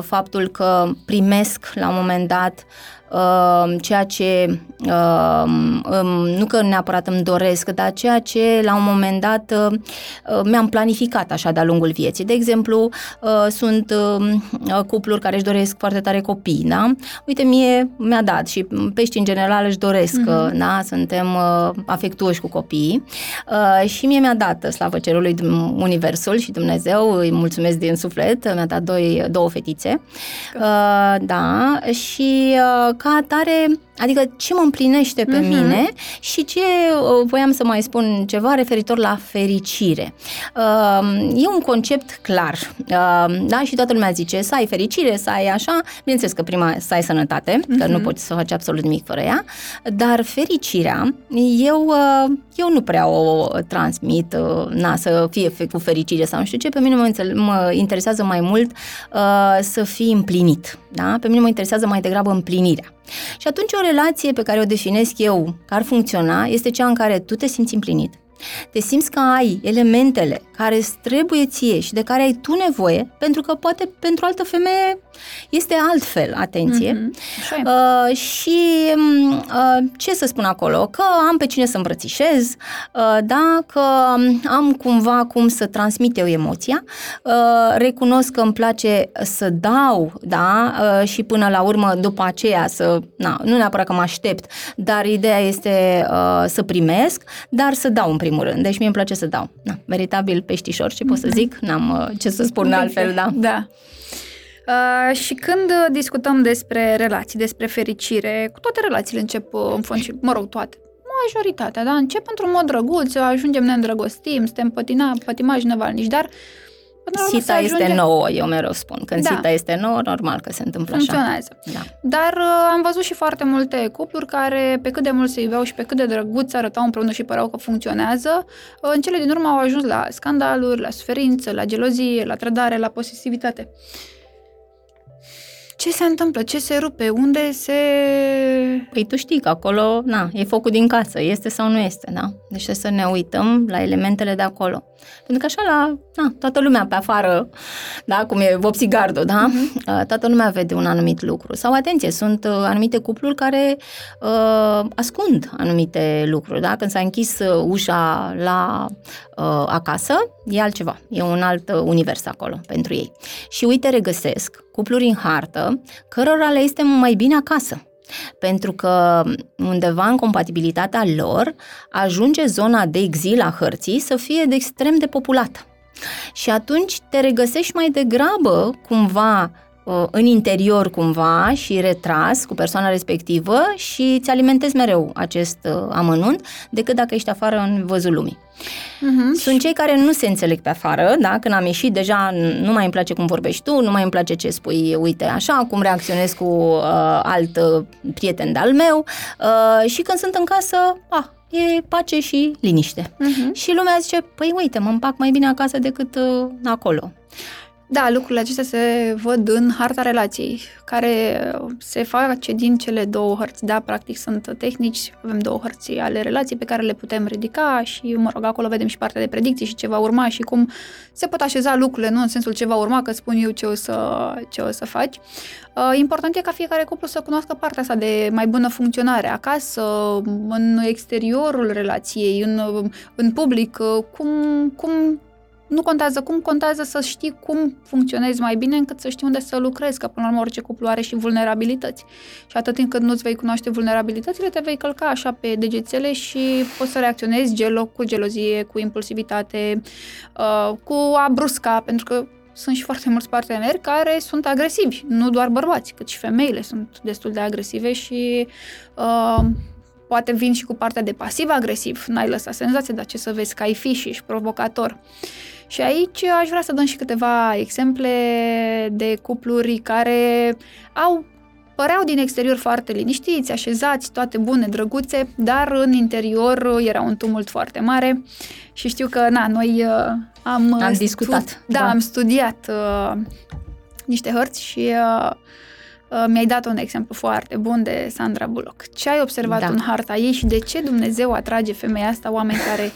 faptul că primesc la un moment dat Uh, ceea ce uh, um, nu că neapărat îmi doresc, dar ceea ce la un moment dat uh, mi-am planificat așa de-a lungul vieții. De exemplu, sunt um, cupluri care își doresc foarte tare copii, da? Uite, mie mi-a dat și pești în general își doresc, mm-hmm. da? Suntem afectuoși cu copiii și mie mi-a dat, slavă cerului, Universul și Dumnezeu, îi mulțumesc din suflet, mi-a dat doi, două fetițe, da, și ca atare Adică ce mă împlinește pe uh-huh. mine și ce uh, voiam să mai spun ceva referitor la fericire. Uh, e un concept clar, uh, da? Și toată lumea zice să ai fericire, să ai așa. Bineînțeles că prima să ai sănătate, uh-huh. că nu poți să faci absolut nimic fără ea, dar fericirea, eu, eu nu prea o transmit, na, să fie cu fericire sau nu știu ce, pe mine mă, mă interesează mai mult uh, să fii împlinit. Da? Pe mine mă interesează mai degrabă împlinirea. Și atunci o relație pe care o definesc eu, că ar funcționa, este cea în care tu te simți împlinit, te simți că ai elementele care îți trebuie ție și de care ai tu nevoie, pentru că poate pentru altă femeie este altfel, atenție. Mm-hmm. Uh, și mm, uh, ce să spun acolo? Că am pe cine să îmbrățișez, uh, da, că am cumva cum să transmit eu emoția, uh, recunosc că îmi place să dau, da, uh, și până la urmă, după aceea, să, na, nu neapărat că mă aștept, dar ideea este uh, să primesc, dar să dau în primul rând. Deci mie îmi place să dau. Na, veritabil peștișor, ce pot să zic? N-am uh, ce să spun altfel, da. Da. Uh, și când discutăm despre relații, despre fericire, cu toate relațiile încep uh, în fond și, mă rog, toate, majoritatea, da? Încep într-un mod drăguț, ajungem, ne îndrăgostim, suntem pătina, pătimași nevalnici, dar Sita ajunge... este nouă, eu mereu spun. Când da. sita este nouă, normal că se întâmplă Funcționează. așa. Da. Dar uh, am văzut și foarte multe cupluri care, pe cât de mult se iubeau și pe cât de drăguț arătau împreună și păreau că funcționează, uh, în cele din urmă au ajuns la scandaluri, la suferință, la gelozie, la trădare, la posesivitate. Ce se întâmplă? Ce se rupe? Unde se... Păi tu știi că acolo, na, e focul din casă, este sau nu este, da? Deci să ne uităm la elementele de acolo. Pentru că așa la, na, toată lumea pe afară, da, cum e vopsigardo, da? Uh-huh. Toată lumea vede un anumit lucru. Sau, atenție, sunt uh, anumite cupluri care uh, ascund anumite lucruri, da? Când s-a închis uh, ușa la uh, acasă, e altceva, e un alt uh, univers acolo pentru ei. Și uite, regăsesc cupluri în hartă, cărora le este mai bine acasă. Pentru că undeva în compatibilitatea lor ajunge zona de exil a hărții să fie de extrem de populată. Și atunci te regăsești mai degrabă cumva Uh, în interior cumva și retras cu persoana respectivă și îți alimentezi mereu acest uh, amănunt decât dacă ești afară în văzul lumii. Uh-huh. Sunt cei care nu se înțeleg pe afară, da? când am ieșit deja nu mai îmi place cum vorbești tu, nu mai îmi place ce spui, uite așa, cum reacționez cu uh, alt uh, prieten de-al meu uh, și când sunt în casă, ah, e pace și liniște. Uh-huh. Și lumea zice, păi uite, mă împac mai bine acasă decât uh, acolo. Da, lucrurile acestea se văd în harta relației, care se face din cele două hărți. Da, practic sunt tehnici, avem două hărți ale relației pe care le putem ridica și, mă rog, acolo vedem și partea de predicții și ce va urma și cum se pot așeza lucrurile, nu în sensul ce va urma, că spun eu ce o să, ce o să faci. Uh, important e ca fiecare cuplu să cunoască partea asta de mai bună funcționare acasă, în exteriorul relației, în, în public, uh, cum, cum nu contează cum, contează să știi cum funcționezi mai bine încât să știi unde să lucrezi, că până la urmă orice cuplu are și vulnerabilități. Și atât timp cât nu-ți vei cunoaște vulnerabilitățile, te vei călca așa pe degețele și poți să reacționezi gelo, cu gelozie, cu impulsivitate, uh, cu a brusca, pentru că sunt și foarte mulți parteneri care sunt agresivi, nu doar bărbați, cât și femeile sunt destul de agresive și uh, poate vin și cu partea de pasiv-agresiv, n-ai lăsat senzație, dar ce să vezi că ai fi și ești provocator. Și aici aș vrea să dăm și câteva exemple de cupluri care au păreau din exterior foarte liniștiți, așezați, toate bune, drăguțe, dar în interior era un tumult foarte mare și știu că, na, noi uh, am... Am stu- discutat. Da, da, am studiat uh, niște hărți și uh, uh, mi-ai dat un exemplu foarte bun de Sandra Bullock. Ce ai observat da. în harta ei și de ce Dumnezeu atrage femeia asta, oameni care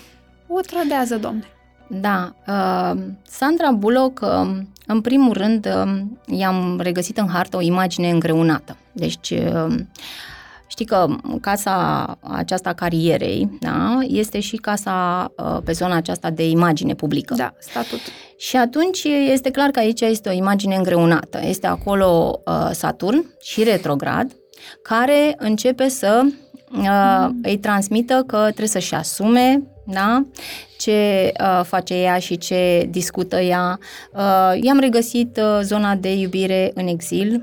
o trădează, domne? Da, uh, Sandra Bullock, uh, în primul rând, uh, i-am regăsit în hartă o imagine îngreunată. Deci, uh, știi că casa aceasta carierei da, este și casa uh, pe zona aceasta de imagine publică. Da, statut. Și atunci este clar că aici este o imagine îngreunată. Este acolo uh, Saturn și retrograd, care începe să uh, mm. îi transmită că trebuie să-și asume da? ce uh, face ea și ce discută ea. Uh, i-am regăsit uh, zona de iubire în exil,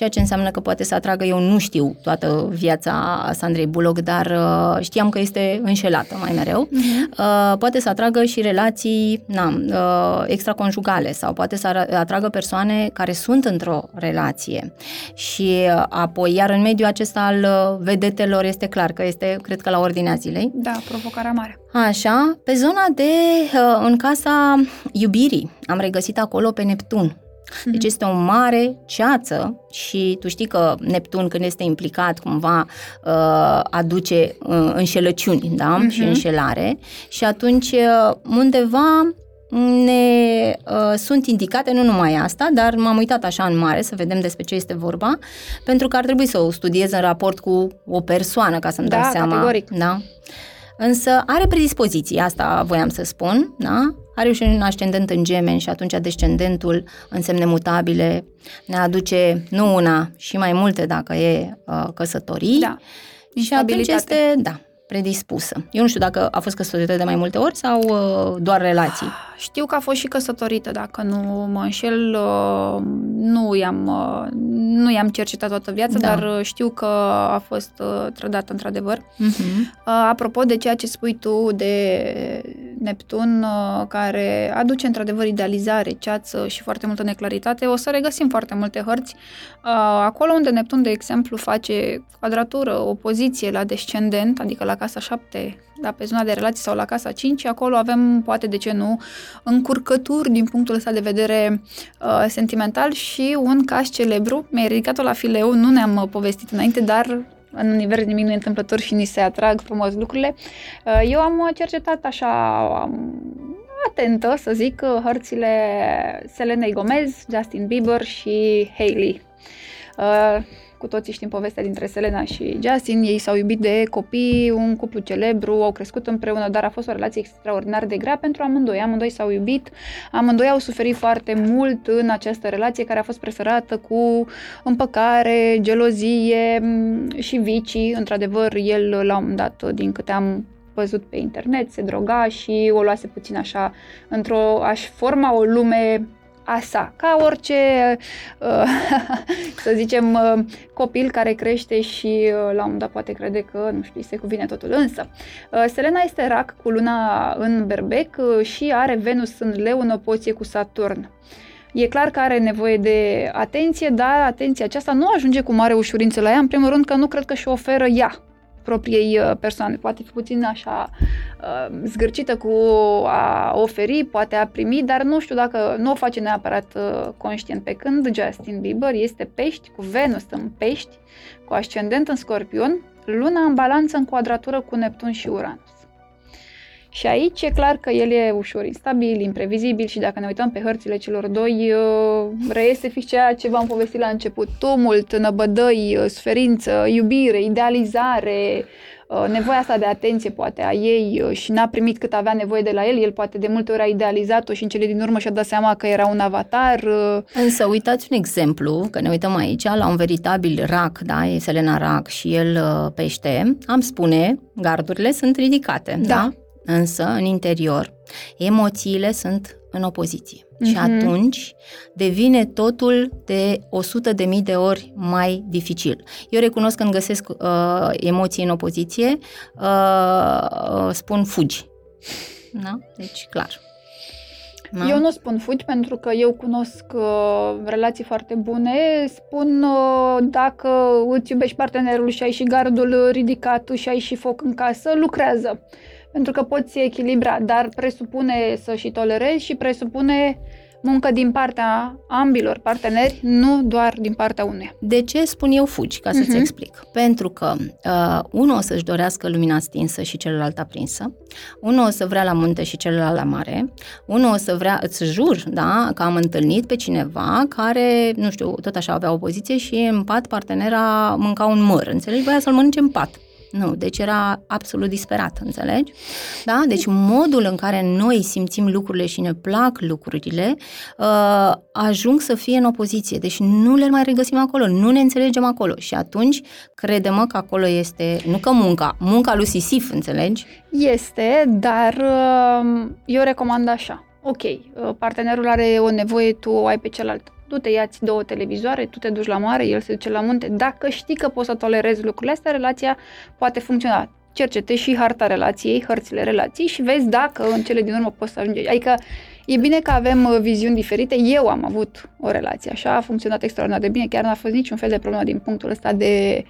ceea ce înseamnă că poate să atragă, eu nu știu toată viața Sandrei Bullock, dar uh, știam că este înșelată mai mereu, uh-huh. poate să atragă și relații na, uh, extraconjugale sau poate să atragă persoane care sunt într-o relație și uh, apoi, iar în mediul acesta al vedetelor este clar că este, cred că la ordinea zilei. Da, provocarea mare. Așa, pe zona de, în casa iubirii, am regăsit acolo pe Neptun. Deci mhm. este o mare ceață și tu știi că Neptun când este implicat cumva uh, aduce uh, înșelăciuni da? uh-huh. și înșelare și atunci uh, undeva ne uh, sunt indicate, nu numai asta, dar m-am uitat așa în mare să vedem despre ce este vorba, pentru că ar trebui să o studiez în raport cu o persoană ca să-mi da, dau seama. Categoric. Da, Însă are predispoziții, asta voiam să spun, da? Are și un ascendent în gemeni și atunci descendentul în semne mutabile ne aduce nu una și mai multe dacă e uh, căsătorii. Da. Și atunci este, da, predispusă. Eu nu știu dacă a fost căsătorită de mai multe ori sau uh, doar relații. Știu că a fost și căsătorită, dacă nu mă înșel, uh, nu i-am, uh, nu i-am cercetat toată viața, da. dar uh, știu că a fost trădată într-adevăr. Uh-huh. Apropo de ceea ce spui tu de Neptun, care aduce într-adevăr idealizare, ceață și foarte multă neclaritate, o să regăsim foarte multe hărți. Acolo unde Neptun, de exemplu, face quadratură, opoziție la descendent, adică la casa 7 da, pe zona de relații sau la casa 5, acolo avem, poate de ce nu, încurcături din punctul ăsta de vedere uh, sentimental și un caz celebru. Mi-ai ridicat-o la fileu, nu ne-am uh, povestit înainte, dar în univers nimic nu e întâmplător și ni se atrag frumos lucrurile. Uh, eu am cercetat așa um, atentă, să zic, uh, hărțile Selenei Gomez, Justin Bieber și Hailey. Uh, cu toții știm povestea dintre Selena și Justin. Ei s-au iubit de copii, un cuplu celebru, au crescut împreună, dar a fost o relație extraordinar de grea pentru amândoi. Amândoi s-au iubit, amândoi au suferit foarte mult în această relație care a fost preferată cu împăcare, gelozie mm, și vicii. Într-adevăr, el la un moment dat, din câte am văzut pe internet, se droga și o luase puțin așa, într-o, aș forma o lume a sa, ca orice, uh, să zicem, uh, copil care crește și uh, la un moment dat poate crede că, nu știu, se cuvine totul. Însă, Selena este rac cu luna în berbec și are Venus în leu în opoziție cu Saturn. E clar că are nevoie de atenție, dar atenția aceasta nu ajunge cu mare ușurință la ea, în primul rând că nu cred că și oferă ea propriei uh, persoane. Poate fi puțin așa uh, zgârcită cu a oferi, poate a primi, dar nu știu dacă nu o face neapărat uh, conștient. Pe când Justin Bieber este pești, cu Venus în pești, cu ascendent în scorpion, luna în balanță în quadratură cu Neptun și Uranus. Și aici e clar că el e ușor instabil, imprevizibil și dacă ne uităm pe hărțile celor doi, uh, reiese fix ceea ce v-am povestit la început. Tumult, năbădăi, uh, suferință, iubire, idealizare, uh, nevoia asta de atenție poate a ei și n-a primit cât avea nevoie de la el, el poate de multe ori a idealizat-o și în cele din urmă și-a dat seama că era un avatar. Însă uitați un exemplu, că ne uităm aici la un veritabil rac, da, e Selena Rac și el pește, am spune, gardurile sunt ridicate, da? da? Însă, în interior, emoțiile sunt în opoziție. Mm-hmm. Și atunci devine totul de 100 de mii de ori mai dificil. Eu recunosc când găsesc uh, emoții în opoziție, uh, spun fugi. Da? Deci, clar. Da? Eu nu spun fugi pentru că eu cunosc uh, relații foarte bune. Spun uh, dacă îți iubești partenerul și ai și gardul ridicat și ai și foc în casă, lucrează pentru că poți echilibra, dar presupune să și tolerezi și presupune muncă din partea ambilor parteneri, nu doar din partea uneia. De ce spun eu fugi, ca să-ți uh-huh. explic? Pentru că uh, unul o să-și dorească lumina stinsă și celălalt aprinsă, unul o să vrea la munte și celălalt la mare, unul o să vrea, îți jur, da, că am întâlnit pe cineva care, nu știu, tot așa avea o poziție și în pat partenera mânca un măr, înțelegi? Voia să-l mănânce în pat. Nu, deci era absolut disperat, înțelegi? Da? Deci modul în care noi simțim lucrurile și ne plac lucrurile uh, ajung să fie în opoziție. Deci nu le mai regăsim acolo, nu ne înțelegem acolo. Și atunci credem că acolo este, nu că munca, munca lui Sisif, înțelegi? Este, dar uh, eu recomand așa. Ok, uh, partenerul are o nevoie, tu o ai pe celălalt du-te, ia-ți două televizoare, tu te duci la mare, el se duce la munte. Dacă știi că poți să tolerezi lucrurile astea, relația poate funcționa. Cercete și harta relației, hărțile relației și vezi dacă în cele din urmă poți să ajungi. Adică e bine că avem uh, viziuni diferite. Eu am avut o relație așa, a funcționat extraordinar de bine, chiar n-a fost niciun fel de problemă din punctul ăsta de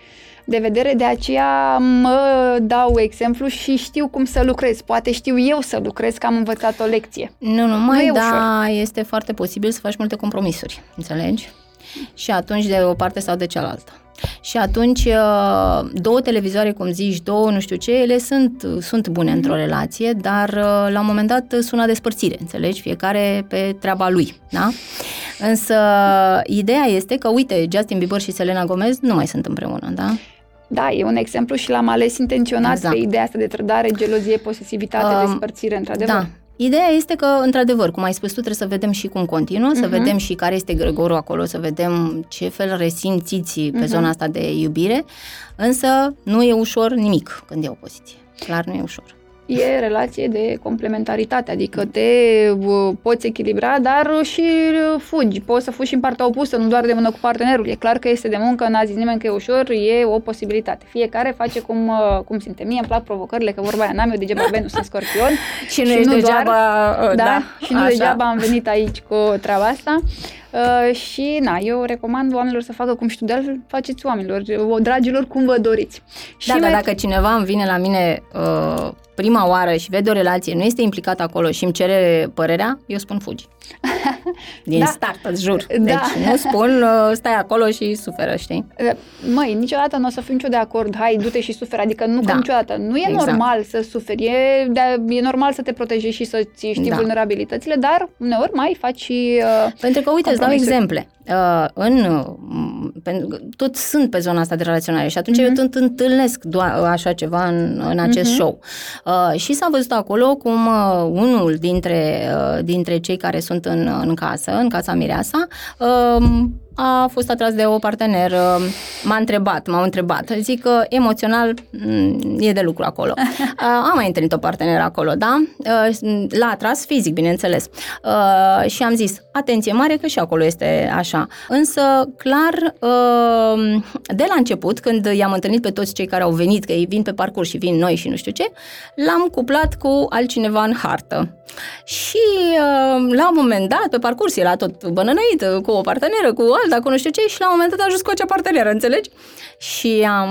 de vedere, de aceea mă dau exemplu și știu cum să lucrez. Poate știu eu să lucrez, că am învățat o lecție. Nu, nu, mai nu da, ușor. este foarte posibil să faci multe compromisuri, înțelegi? Și atunci de o parte sau de cealaltă. Și atunci, uh, două televizoare, cum zici, două, nu știu ce, ele sunt, sunt bune mm-hmm. într-o relație, dar uh, la un moment dat sună despărțire, înțelegi? Fiecare pe treaba lui, da? Însă, ideea este că, uite, Justin Bieber și Selena Gomez nu mai sunt împreună, da? Da, e un exemplu și l-am ales intenționat exact. pe ideea asta de trădare, gelozie, posesivitate, um, despărțire, într-adevăr. Da, Ideea este că, într-adevăr, cum ai spus tu, trebuie să vedem și cum continuă, uh-huh. să mhm. vedem și care este Gregorul acolo, să vedem ce fel resimțiți pe uh-huh. zona asta de iubire, însă nu e ușor nimic când e o poziție. Clar nu e ușor e relație de complementaritate, adică te uh, poți echilibra, dar și uh, fugi. Poți să fugi și în partea opusă, nu doar de mână cu partenerul. E clar că este de muncă, n-a zis nimeni că e ușor, e o posibilitate. Fiecare face cum, uh, cum simte. Mie îmi plac provocările, că vorba aia n-am eu degeaba Venus în scorpion. și nu și ești nu degeaba... Doar, da, da, și nu așa. degeaba am venit aici cu treaba asta. Uh, și, na, eu recomand oamenilor să facă cum știu de altfel, faceți oamenilor, dragilor, cum vă doriți. Da, și dar dacă cineva îmi vine la mine uh, prima oară și vede o relație, nu este implicat acolo și îmi cere părerea, eu spun fugi. Din da. start, îți jur. Da. Deci nu spun uh, stai acolo și suferă, știi? Uh, măi, niciodată nu o să fiu nicio de acord, hai, du-te și suferă, adică nu da. niciodată. Nu e exact. normal să suferi, e, de, e normal să te protejezi și să-ți știi da. vulnerabilitățile, dar uneori mai faci și uh, Pentru că, uite, îți dau exemple. Uh, în, uh, tot sunt pe zona asta de relaționare și atunci mm-hmm. eu tot întâlnesc doar așa ceva în, în acest mm-hmm. show. Uh, și s-a văzut acolo cum uh, unul dintre, uh, dintre cei care sunt în, în casă, în casa Mireasa, uh, a fost atras de o parteneră, m-a întrebat, m-au întrebat. Zic că emoțional mm, e de lucru acolo. Am mai întâlnit o parteneră acolo, da? L-a atras fizic, bineînțeles. Și am zis, atenție mare că și acolo este așa. Însă, clar, de la început, când i-am întâlnit pe toți cei care au venit, că ei vin pe parcurs și vin noi și nu știu ce, l-am cuplat cu altcineva în hartă. Și la un moment dat, pe parcurs, era tot bănănăit cu o parteneră, cu alta, cu nu știu ce, și la un moment dat a ajuns cu acea parteneră, înțelegi? Și am,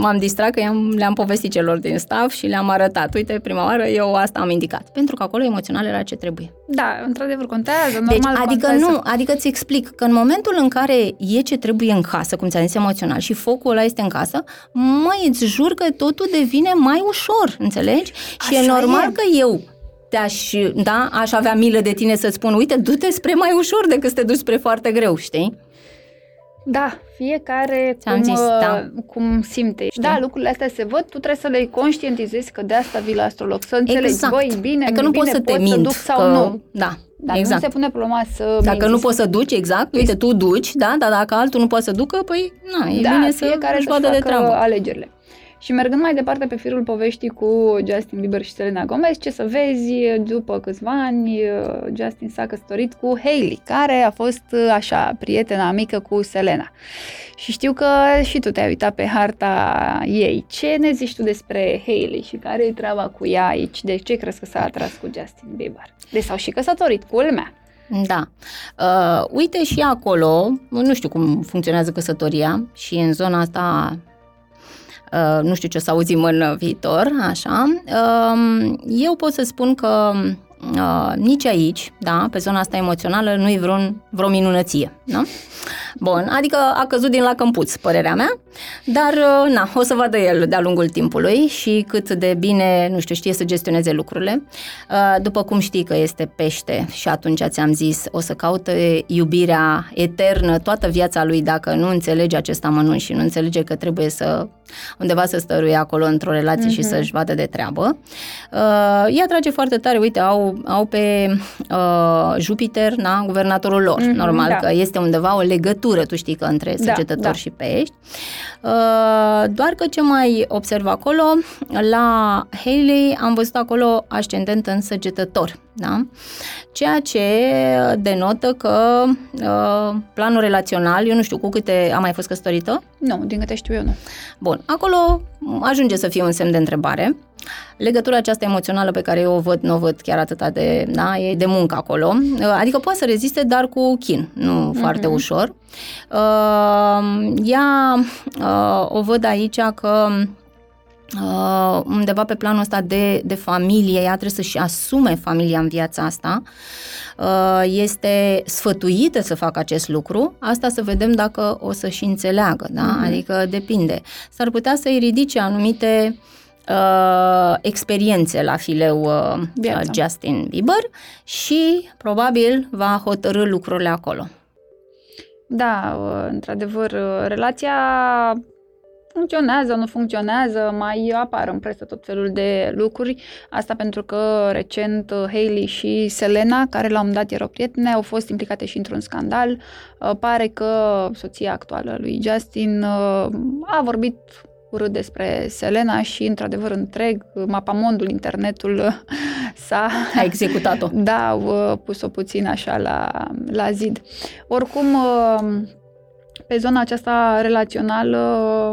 m-am distrat că i-am, le-am povestit celor din staff și le-am arătat. Uite, prima oară eu asta am indicat. Pentru că acolo emoțional era ce trebuie. Da, într-adevăr contează, deci, normal Adică contează. nu, adică ți explic că în momentul în care e ce trebuie în casă, cum ți-am zis emoțional, și focul ăla este în casă, mai îți jur că totul devine mai ușor, înțelegi? Și Așa e normal e. că eu te-aș, da, aș avea milă de tine să-ți spun, uite, du-te spre mai ușor decât să te duci spre foarte greu, știi? Da, fiecare cum, zis, da. Uh, cum simte. Știi? Da, lucrurile astea se văd, tu trebuie să le conștientizezi că de asta vii la astrolog, să înțelegi, exact. băi, bine, adică nu bine, poți să te mint, să duc sau că... nu. Da, dar exact. nu se pune problema să Dacă minți. nu poți să duci, exact, uite, tu duci, da, dar dacă altul nu poate să ducă, păi, na, e da, bine să fiecare își vadă de treabă. alegerile. Și mergând mai departe pe firul poveștii cu Justin Bieber și Selena Gomez, ce să vezi, după câțiva ani, Justin s-a căsătorit cu Hailey, care a fost așa prietena mică cu Selena. Și știu că și tu te-ai uitat pe harta ei. Ce ne zici tu despre Hailey și care e treaba cu ea aici? De ce crezi că s-a atras cu Justin Bieber? De s-au și căsătorit, culmea. Da. Uh, uite și acolo, nu știu cum funcționează căsătoria și în zona asta Uh, nu știu ce o să auzim în viitor, așa. Uh, eu pot să spun că uh, nici aici, da, pe zona asta emoțională, nu e vreun, vreo minunăție, da? Bun, adică a căzut din lac în puț, părerea mea, dar uh, na, o să vadă el de-a lungul timpului și cât de bine, nu știu, știe să gestioneze lucrurile. Uh, după cum știi că este pește și atunci ți-am zis, o să caute iubirea eternă toată viața lui dacă nu înțelege acest amănunt și nu înțelege că trebuie să undeva să stăruie acolo într-o relație mm-hmm. și mhm. să-și vadă de treabă. Uh, ea trage foarte tare, uite, au, au pe uh, Jupiter, na, guvernatorul lor, mm-hmm, normal da. că este undeva o legătură legătură, tu știi că între Da, săgetător da. și pești. Uh, doar că ce mai observ acolo, la Haley am văzut acolo ascendent în săgetător, da? Ceea ce denotă că uh, planul relațional, eu nu știu cu câte, am mai fost căsătorită? Nu, din câte știu eu, nu. Bun, acolo ajunge să fie un semn de întrebare. Legătura aceasta emoțională pe care eu o văd, nu o văd chiar atât de, da, e de muncă acolo. Adică poate să reziste, dar cu chin, nu mm-hmm. foarte ușor. Uh, ea, uh, o văd aici că uh, undeva pe planul ăsta de, de familie, ea trebuie să-și asume familia în viața asta, uh, este sfătuită să facă acest lucru, asta să vedem dacă o să-și înțeleagă, da? Mhm. Adică depinde. S-ar putea să-i ridice anumite uh, experiențe la fileu uh, Viața. Justin Bieber și probabil va hotărâ lucrurile acolo. Da, uh, într-adevăr, uh, relația funcționează, nu funcționează, mai apar în presă tot felul de lucruri. Asta pentru că recent uh, Hailey și Selena, care la un dat erau prietene, au fost implicate și într-un scandal. Uh, Pare că soția actuală lui Justin uh, a vorbit urât despre Selena și, într-adevăr, întreg, mapamondul, internetul uh, s-a A executat-o. da, au uh, pus-o puțin așa la, la zid. Oricum, uh, pe zona aceasta relațională,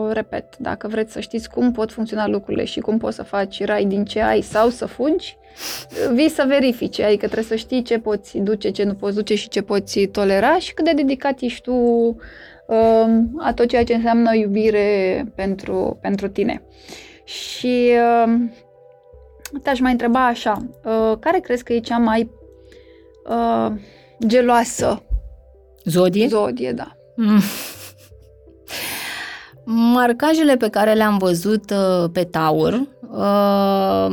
uh, repet, dacă vreți să știți cum pot funcționa lucrurile și cum poți să faci rai din ce ai sau să fugi, uh, vii să verifici, adică trebuie să știi ce poți duce, ce nu poți duce și ce poți tolera și cât de dedicat ești tu uh, a tot ceea ce înseamnă iubire pentru, pentru tine. Și uh, te-aș mai întreba așa, uh, care crezi că e cea mai uh, geloasă Zodie? zodie, da? Mm. Marcajele pe care le-am văzut uh, pe Taur uh,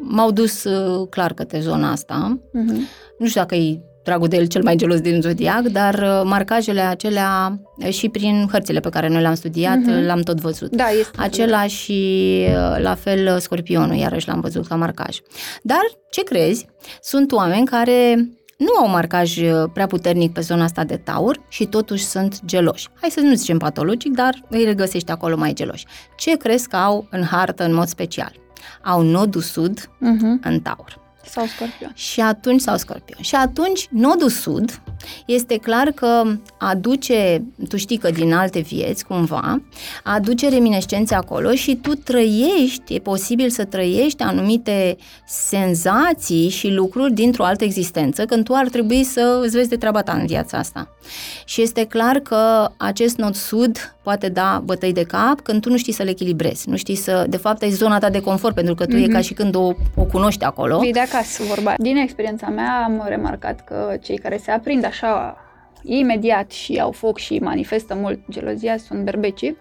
m-au dus uh, clar către zona asta. Uh-huh. Nu știu dacă e dragul de el cel mai gelos din zodiac, dar uh, marcajele acelea uh, și prin hărțile pe care noi le-am studiat, Mhm. uh, l-am tot văzut. Da, este. Acela și uh, la fel uh, scorpionul, iarăși l-am văzut ca marcaj. Dar, ce crezi? Sunt oameni care nu au marcaj uh, prea puternic pe zona asta de taur și totuși sunt geloși. Hai să nu zicem patologic, dar îi regăsești acolo mai geloși. Ce crezi că au în hartă în mod special? Au nodul sud Uh-huh. în taur. Sau scorpion. Și atunci, sau scorpion. Și atunci, nodul sud este clar că aduce, tu știi că din alte vieți, cumva, aduce reminescențe acolo și tu trăiești, e posibil să trăiești anumite senzații și lucruri dintr-o altă existență, când tu ar trebui să îți vezi de treaba ta în viața asta. Și este clar că acest nod sud poate da bătăi de cap când tu nu știi să le echilibrezi, nu știi să, de fapt, e zona ta de confort, pentru că tu mm-hmm. e ca și când o, o cunoști acolo. Vii de acasă, vorba. Din experiența mea am remarcat că cei care se aprind așa imediat și au foc și manifestă mult gelozia sunt berbecii.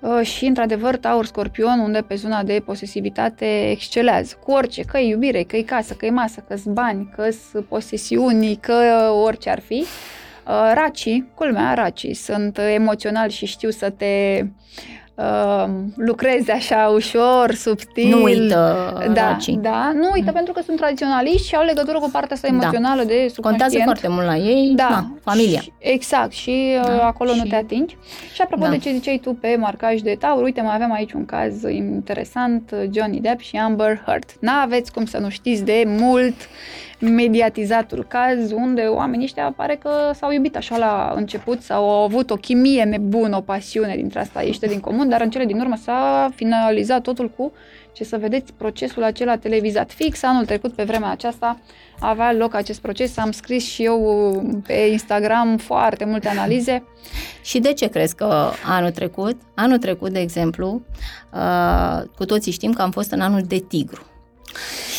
Uh, Și, într-adevăr, Taur Scorpion, unde pe zona de posesivitate excelează. Cu orice, că e iubire, că e casă, că e masă, că bani, că posesiuni, că orice ar fi. Uh, Racii, culmea, racii sunt uh, emoționali și știu să te uh, lucrezi așa ușor, subtil. Nu uită da, racii. da, nu uită Mm. pentru că sunt tradiționaliști și au legătură cu partea asta Da. emoțională de subconștient. Contează foarte mult la ei, Da, na, familia. Și, exact, și Da, da, acolo și- nu te atingi. Și apropo Da. de ce ziceai tu pe marcaj de taur, uite, mai avem aici un caz interesant, Johnny Depp și Amber Heard. N-aveți cum să nu știți de mult mediatizatul caz unde oamenii ăștia pare că s-au iubit așa la început sau au avut o chimie nebună, o pasiune dintre asta ieșite din comun, dar în cele din urmă s-a finalizat totul cu ce să vedeți procesul acela televizat. Fix anul trecut, pe vremea aceasta, avea loc acest proces. Am scris și eu pe Instagram foarte multe analize. Și de ce crezi că anul trecut, anul trecut, de exemplu, uh, cu toții știm că am fost în anul de tigru.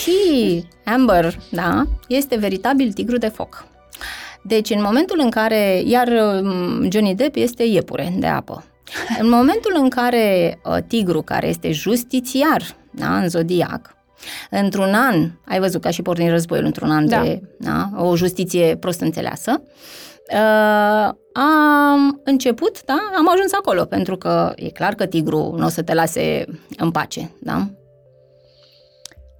Și Amber, da, este veritabil tigru de foc. Deci, în momentul în care, iar um, Johnny Depp este iepure de apă. În momentul în care uh, tigru, care este justițiar, da, în zodiac, într-un an, ai văzut ca și porni războiul într-un an Da. de da, o justiție prost înțeleasă, uh, am început, da, am ajuns acolo, pentru că e clar că tigru nu o să te lase în pace, da?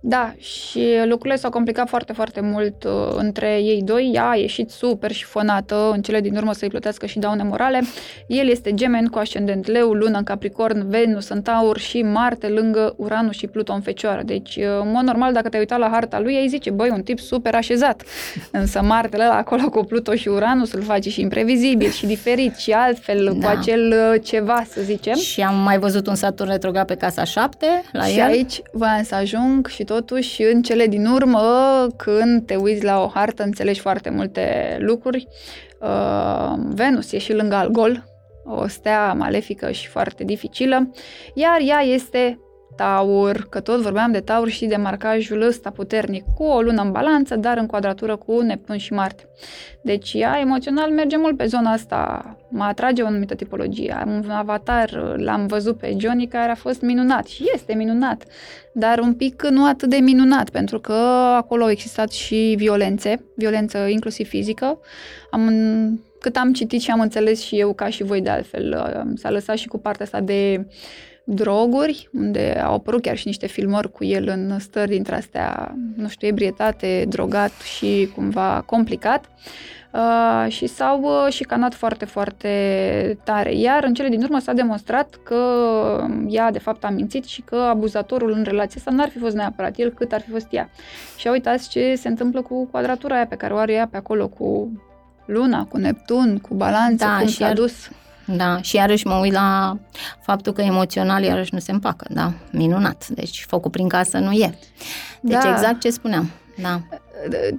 Da, și lucrurile s-au complicat foarte, foarte mult uh, între ei doi. Ea a ieșit super șifonată, în cele din urmă să-i plătească și daune morale. El este gemen cu ascendent leu, lună în capricorn, Venus în taur și Marte lângă Uranus și Pluton în fecioară. Deci, uh, în mod normal, dacă te uita la harta lui, ai zice, băi, un tip super așezat. Însă Martele ăla acolo cu Pluton și Uranus îl face și imprevizibil și diferit și altfel, da. cu acel uh, ceva, să zicem. Și am mai văzut un Saturn retrograd pe casa 7 la și el. aici voiam să ajung și totuși în cele din urmă, când te uiți la o hartă, înțelegi foarte multe lucruri. Uh, Venus e și lângă Algol, o stea malefică și foarte dificilă, iar ea este Taur, că tot vorbeam de Taur și de marcajul ăsta puternic, cu o lună în balanță, dar în quadratură cu Neptun și Marte. Deci ea emoțional merge mult pe zona asta, mă atrage o anumită tipologie. Am un avatar, l-am văzut pe Johnny, care a fost minunat și este minunat, dar un pic nu atât de minunat, pentru că acolo au existat și violențe, violență inclusiv fizică. Am cât am citit și am înțeles și eu, ca și voi de altfel, s-a lăsat și cu partea asta de droguri, unde au apărut chiar și niște filmări cu el în stări dintre astea, nu știu, ebrietate, drogat și cumva complicat. Uh, și s-au uh, șicanat foarte, foarte tare. Iar în cele din urmă s-a demonstrat că ea de fapt a mințit și că abuzatorul în relația asta n-ar fi fost neapărat el, cât ar fi fost ea. Și uitați ce se întâmplă cu quadratura aia pe care o are ea pe acolo cu Luna, cu Neptun, cu balanță, Da, cum și s-a iar- dus. Da, și iarăși mă uit la faptul că emoțional iarăși nu se împacă, da, minunat. Deci focul prin casă nu e. Deci Da. exact ce spuneam, da.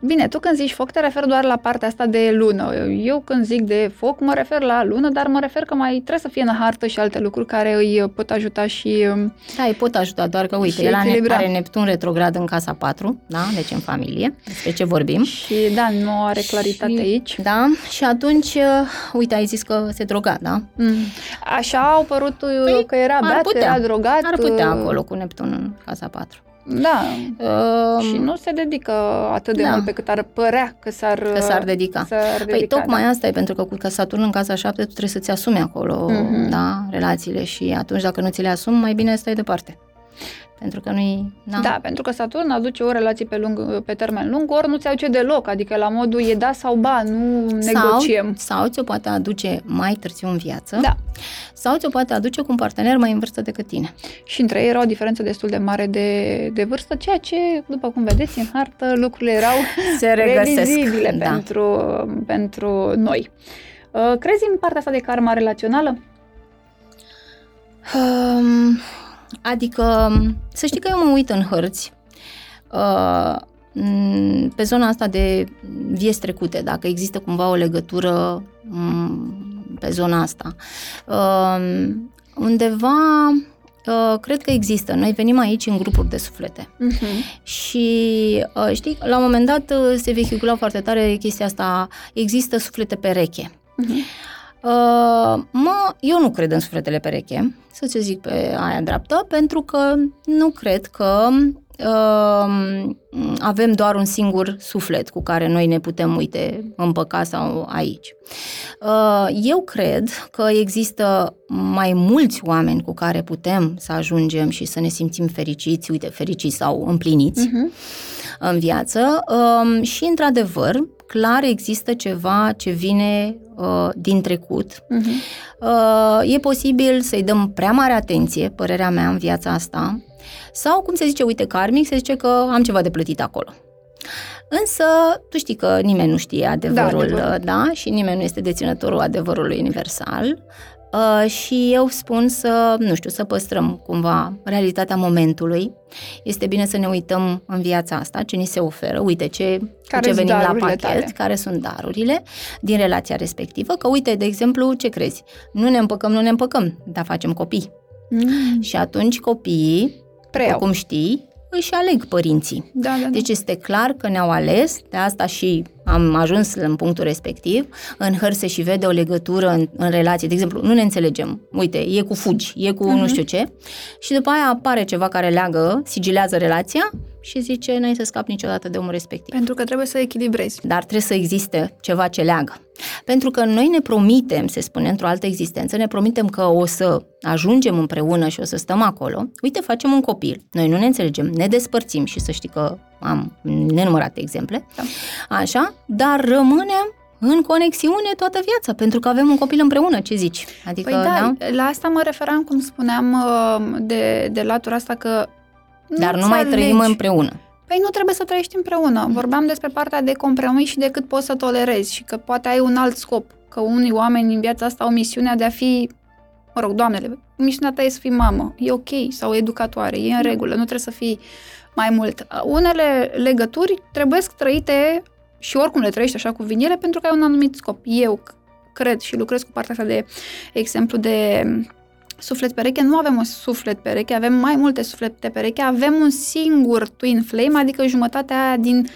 Bine, tu când zici foc te referi doar la partea asta de lună. Eu când zic de foc mă refer la lună, dar mă refer că mai trebuie să fie în hartă și alte lucruri care îi pot ajuta și... um, Da, îi pot ajuta, doar că uite, Și el are echilibra. are Neptun retrograd în casa 4, da, deci în familie, despre ce vorbim. Și da, nu are claritate și, aici. Da, și atunci, uh, uite, ai zis că se droga, da? Mm. Așa au părut păi, că era ar beat, că putea. era drogat. Ar putea uh, acolo cu Neptun în casa 4. Da, Uh, și nu se dedică atât de da. mult pe cât ar părea că s-ar, Că s-ar dedica. S-ar Păi dedica, tocmai da. asta e, pentru că cu că Saturn în casa 7 tu trebuie să-ți asumi acolo, Mhm. da, relațiile și atunci dacă nu ți le asumi, mai bine stai departe. Pentru că nu-i... Da. Da, pentru că Saturn aduce o relație pe, lung, pe termen lung, ori nu ți aduce deloc, adică la modul e da sau ba, nu negociem. Sau, sau ți-o poate aduce mai târziu în viață, Da. sau ți-o poate aduce cu un partener mai în vârstă decât tine. Și între ei era o diferență destul de mare de, de vârstă, ceea ce, după cum vedeți în hartă, lucrurile erau Se regăsesc. previzibile Da. pentru, pentru noi. Uh, Crezi în partea asta de karma relațională? Um, adică, să știi că eu mă uit în hărți uh, m, pe zona asta de vieți trecute, dacă există cumva o legătură m, pe zona asta. Uh, undeva uh, cred că există. Noi venim aici în grupuri de suflete. Uh-huh. Și uh, știi, la un moment dat uh, se vehicula foarte tare chestia asta, există suflete pereche. Uh-huh. Uh, mă, eu nu cred în sufletele pereche, să ți zic pe aia dreaptă, pentru că nu cred că uh, avem doar un singur suflet cu care noi ne putem, uite, împăca sau aici. Uh, eu cred că există mai mulți oameni cu care putem să ajungem și să ne simțim fericiți, uite, fericiți sau împliniți Uh-huh. În viață um, și, într-adevăr, clar există ceva ce vine uh, din trecut. Uh-huh. Uh, e posibil să-i dăm prea mare atenție, părerea mea, în viața asta, sau, cum se zice, uite, karmic, se zice că am ceva de plătit acolo. Însă, tu știi că nimeni nu știe adevărul, adevărul. da, da și nimeni nu este deținătorul adevărului universal. Uh, și eu spun să, nu știu, să păstrăm cumva realitatea momentului. Este bine să ne uităm în viața asta, ce ni se oferă, uite ce, cu Care ce sunt venim la darurile pachet, tale? care sunt darurile din relația respectivă, că uite, de exemplu, ce crezi? Nu ne împăcăm, nu ne împăcăm, dar facem copii. Mm. Și atunci copiii, Preiau. cum știi, își aleg părinții. Da, da, da. Deci este clar că ne-au ales, de asta și am ajuns în punctul respectiv. În hăr se și vede o legătură în, în relație. De exemplu, nu ne înțelegem. Uite, e cu fugi, e cu uh-huh. nu știu ce. Și după aia apare ceva care leagă, sigilează relația și zice, n-ai să scapi niciodată de omul respectiv. Pentru că trebuie să echilibrezi. Dar trebuie să existe ceva ce leagă. Pentru că noi ne promitem, se spune într-o altă existență, ne promitem că o să ajungem împreună și o să stăm acolo. Uite, facem un copil. Noi nu ne înțelegem, ne despărțim și să știi că am nenumărate exemple. Da. Așa, dar rămânem în conexiune toată viața, pentru că avem un copil împreună, ce zici? Adică, păi da, da, la asta mă referam, cum spuneam, uh, de, de latura asta că Dar nu mai trăim împreună. Păi nu trebuie să trăiești împreună. Vorbeam despre partea de compromis și de cât poți să tolerezi și că poate ai un alt scop. Că unii oameni în viața asta au misiunea de a fi, mă rog, doamnele, misiunea ta e să fii mamă, e ok, sau educatoare, e în regulă, nu trebuie să fii mai mult. Unele legături trebuie trăite și oricum le trăiești așa cu vinile pentru că ai un anumit scop. Eu cred și lucrez cu partea asta de exemplu de suflet pereche, nu avem un suflet pereche, avem mai multe suflete pereche, avem un singur twin flame, adică jumătatea din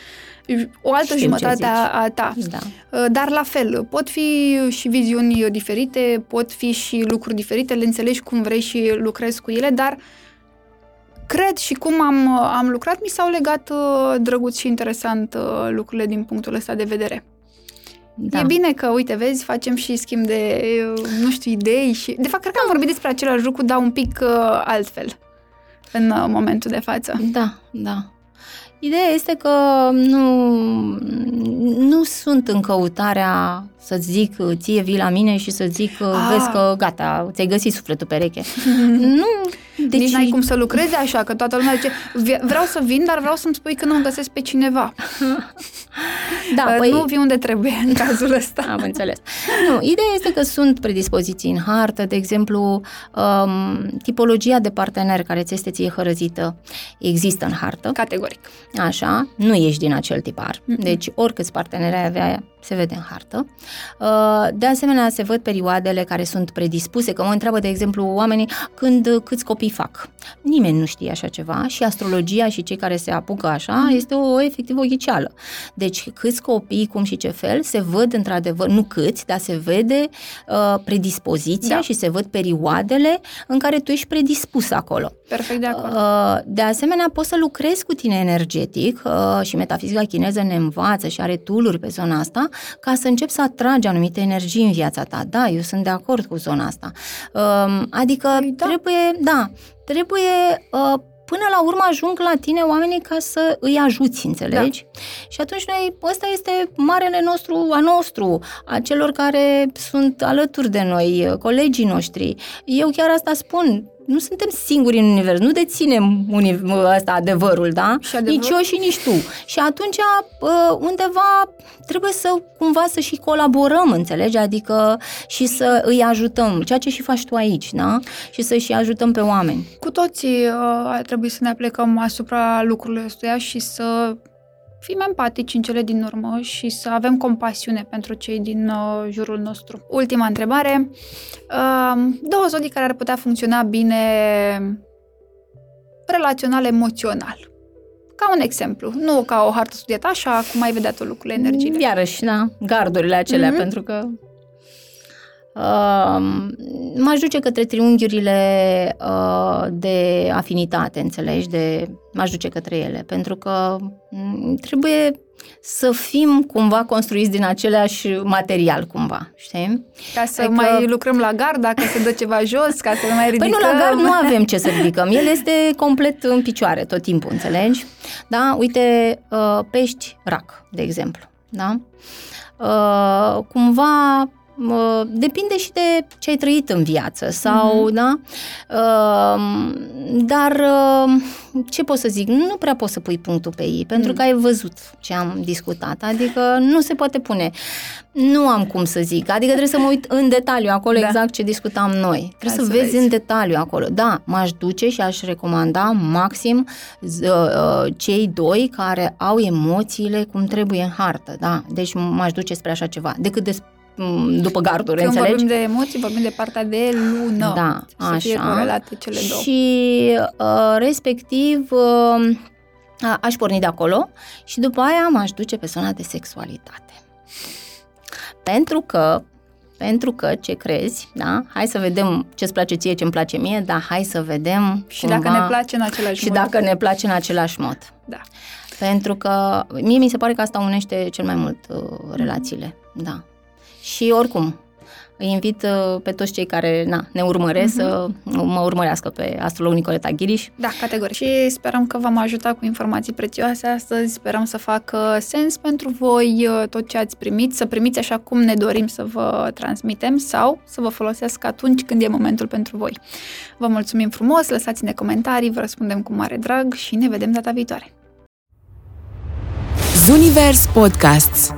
o altă Știm jumătate a, a ta. Da. Uh, dar la fel, pot fi și viziuni diferite, pot fi și lucruri diferite, le înțelegi cum vrei și lucrezi cu ele, dar cred și cum am, am lucrat, mi s-au legat uh, drăguț și interesant uh, lucrurile din punctul ăsta de vedere. Da. E bine că, uite, vezi, facem și schimb de, nu știu, idei și... De fapt, cred că am vorbit despre același lucru, dar un pic uh, altfel în uh, momentul de față. Da, da. Ideea este că nu, nu sunt în căutarea să zic ție vii la mine și să zic ah. vezi că gata, ți-ai găsit sufletul pereche. nu, deci... Nici n-ai cum să lucrezi așa, că toată lumea zice vreau să vin, dar vreau să-mi spui că nu găsesc pe cineva. da, păi... Nu vii unde trebuie în cazul ăsta. Am înțeles. Nu, ideea este că sunt predispoziții în hartă, de exemplu, um, tipologia de partener care ți este ție hărăzită există în hartă. Categoric. Așa, nu ești din acel tipar. Mm-hmm. Deci, oricâți parteneri ai avea, se vede în hartă. Uh, de asemenea, se văd perioadele care sunt predispuse, că mă întreabă, de exemplu, oamenii când câți copii fac. Nimeni nu știe așa ceva și astrologia și cei care se apucă așa este o efectiv o ghiceală. Deci câți copii, cum și ce fel, se văd într-adevăr, nu câți, dar se vede uh, predispoziția da. și se văd perioadele în care tu ești predispus acolo. Perfect de acord. Uh, de asemenea, poți să lucrezi cu tine energetic uh, și metafizica chineză ne învață și are tooluri pe zona asta ca să începi să atragi anumite energii în viața ta. Da, eu sunt de acord cu zona asta. Uh, adică păi da. trebuie, da, trebuie uh, până la urmă ajung la tine oamenii ca să îi ajuți, înțelegi? Da. Și atunci noi, ăsta este marele nostru, a nostru, a celor care sunt alături de noi, colegii noștri. Eu chiar asta spun, nu suntem singuri în univers, nu deținem ăsta adevărul, da? Și adevăr? Nici eu și nici tu. Și atunci undeva trebuie să cumva să și colaborăm, înțelegi? Adică și să îi ajutăm, ceea ce și faci tu aici, da? Și să și ajutăm pe oameni. Cu toții uh, ar trebui să ne aplicăm asupra lucrurilor ăstuia și să fim empatici în cele din urmă și să avem compasiune pentru cei din uh, jurul nostru. Ultima întrebare. Uh, două zodii care ar putea funcționa bine relațional, emoțional. Ca un exemplu, nu ca o hartă studiată așa, cum ai vedea tu lucrurile, energiile. Iarăși, da, gardurile acelea, mm-hmm. pentru că Uh, m-aș duce către triunghiurile uh, de afinitate, înțelegi? De, m-aș duce către ele, pentru că m- trebuie să fim cumva construiți din același material, cumva, știi? Ca să adică... mai lucrăm la gard, dacă se dă ceva jos, ca să mai ridicăm. Păi nu, la gard nu avem ce să ridicăm. El este complet în picioare tot timpul, înțelegi? Da? Uite, uh, pești rac, de exemplu, da? Uh, cumva depinde și de ce ai trăit în viață sau, mm-hmm. da? Uh, dar uh, ce pot să zic? Nu prea poți să pui punctul pe ei, pentru mm. că ai văzut ce am discutat, adică nu se poate pune. Nu am cum să zic, adică trebuie să mă uit în detaliu acolo da. exact ce discutam noi. Trebuie să, să vezi, vezi în detaliu acolo. Da, m-aș duce și aș recomanda maxim uh, uh, cei doi care au emoțiile cum trebuie în hartă, da? Deci m-aș duce spre așa ceva, decât despre Mm, după garduri, Când înțelegi? vorbim de emoții, vorbim de partea de lună. Da, să așa. fie corelate cele două. Și uh, respectiv uh, aș porni de acolo și după aia m-aș duce pe zona de sexualitate. Pentru că Pentru că ce crezi, da? Hai să vedem ce-ți place ție, ce-mi place mie, dar hai să vedem Și cumva, dacă ne place în același și mod. dacă ne place în același mod. Da. Pentru că mie mi se pare că asta unește cel mai mult uh, relațiile, da. Și oricum, îi invit uh, pe toți cei care na, ne urmăresc uh-huh. să mă urmărească pe astrolog Nicoleta Ghiriș. Da, categoric. Și sperăm că v-am ajutat cu informații prețioase astăzi. Sperăm să facă sens pentru voi uh, tot ce ați primit, să primiți așa cum ne dorim să vă transmitem sau să vă folosească atunci când e momentul pentru voi. Vă mulțumim frumos, lăsați-ne comentarii, vă răspundem cu mare drag și ne vedem data viitoare. Zunivers Podcasts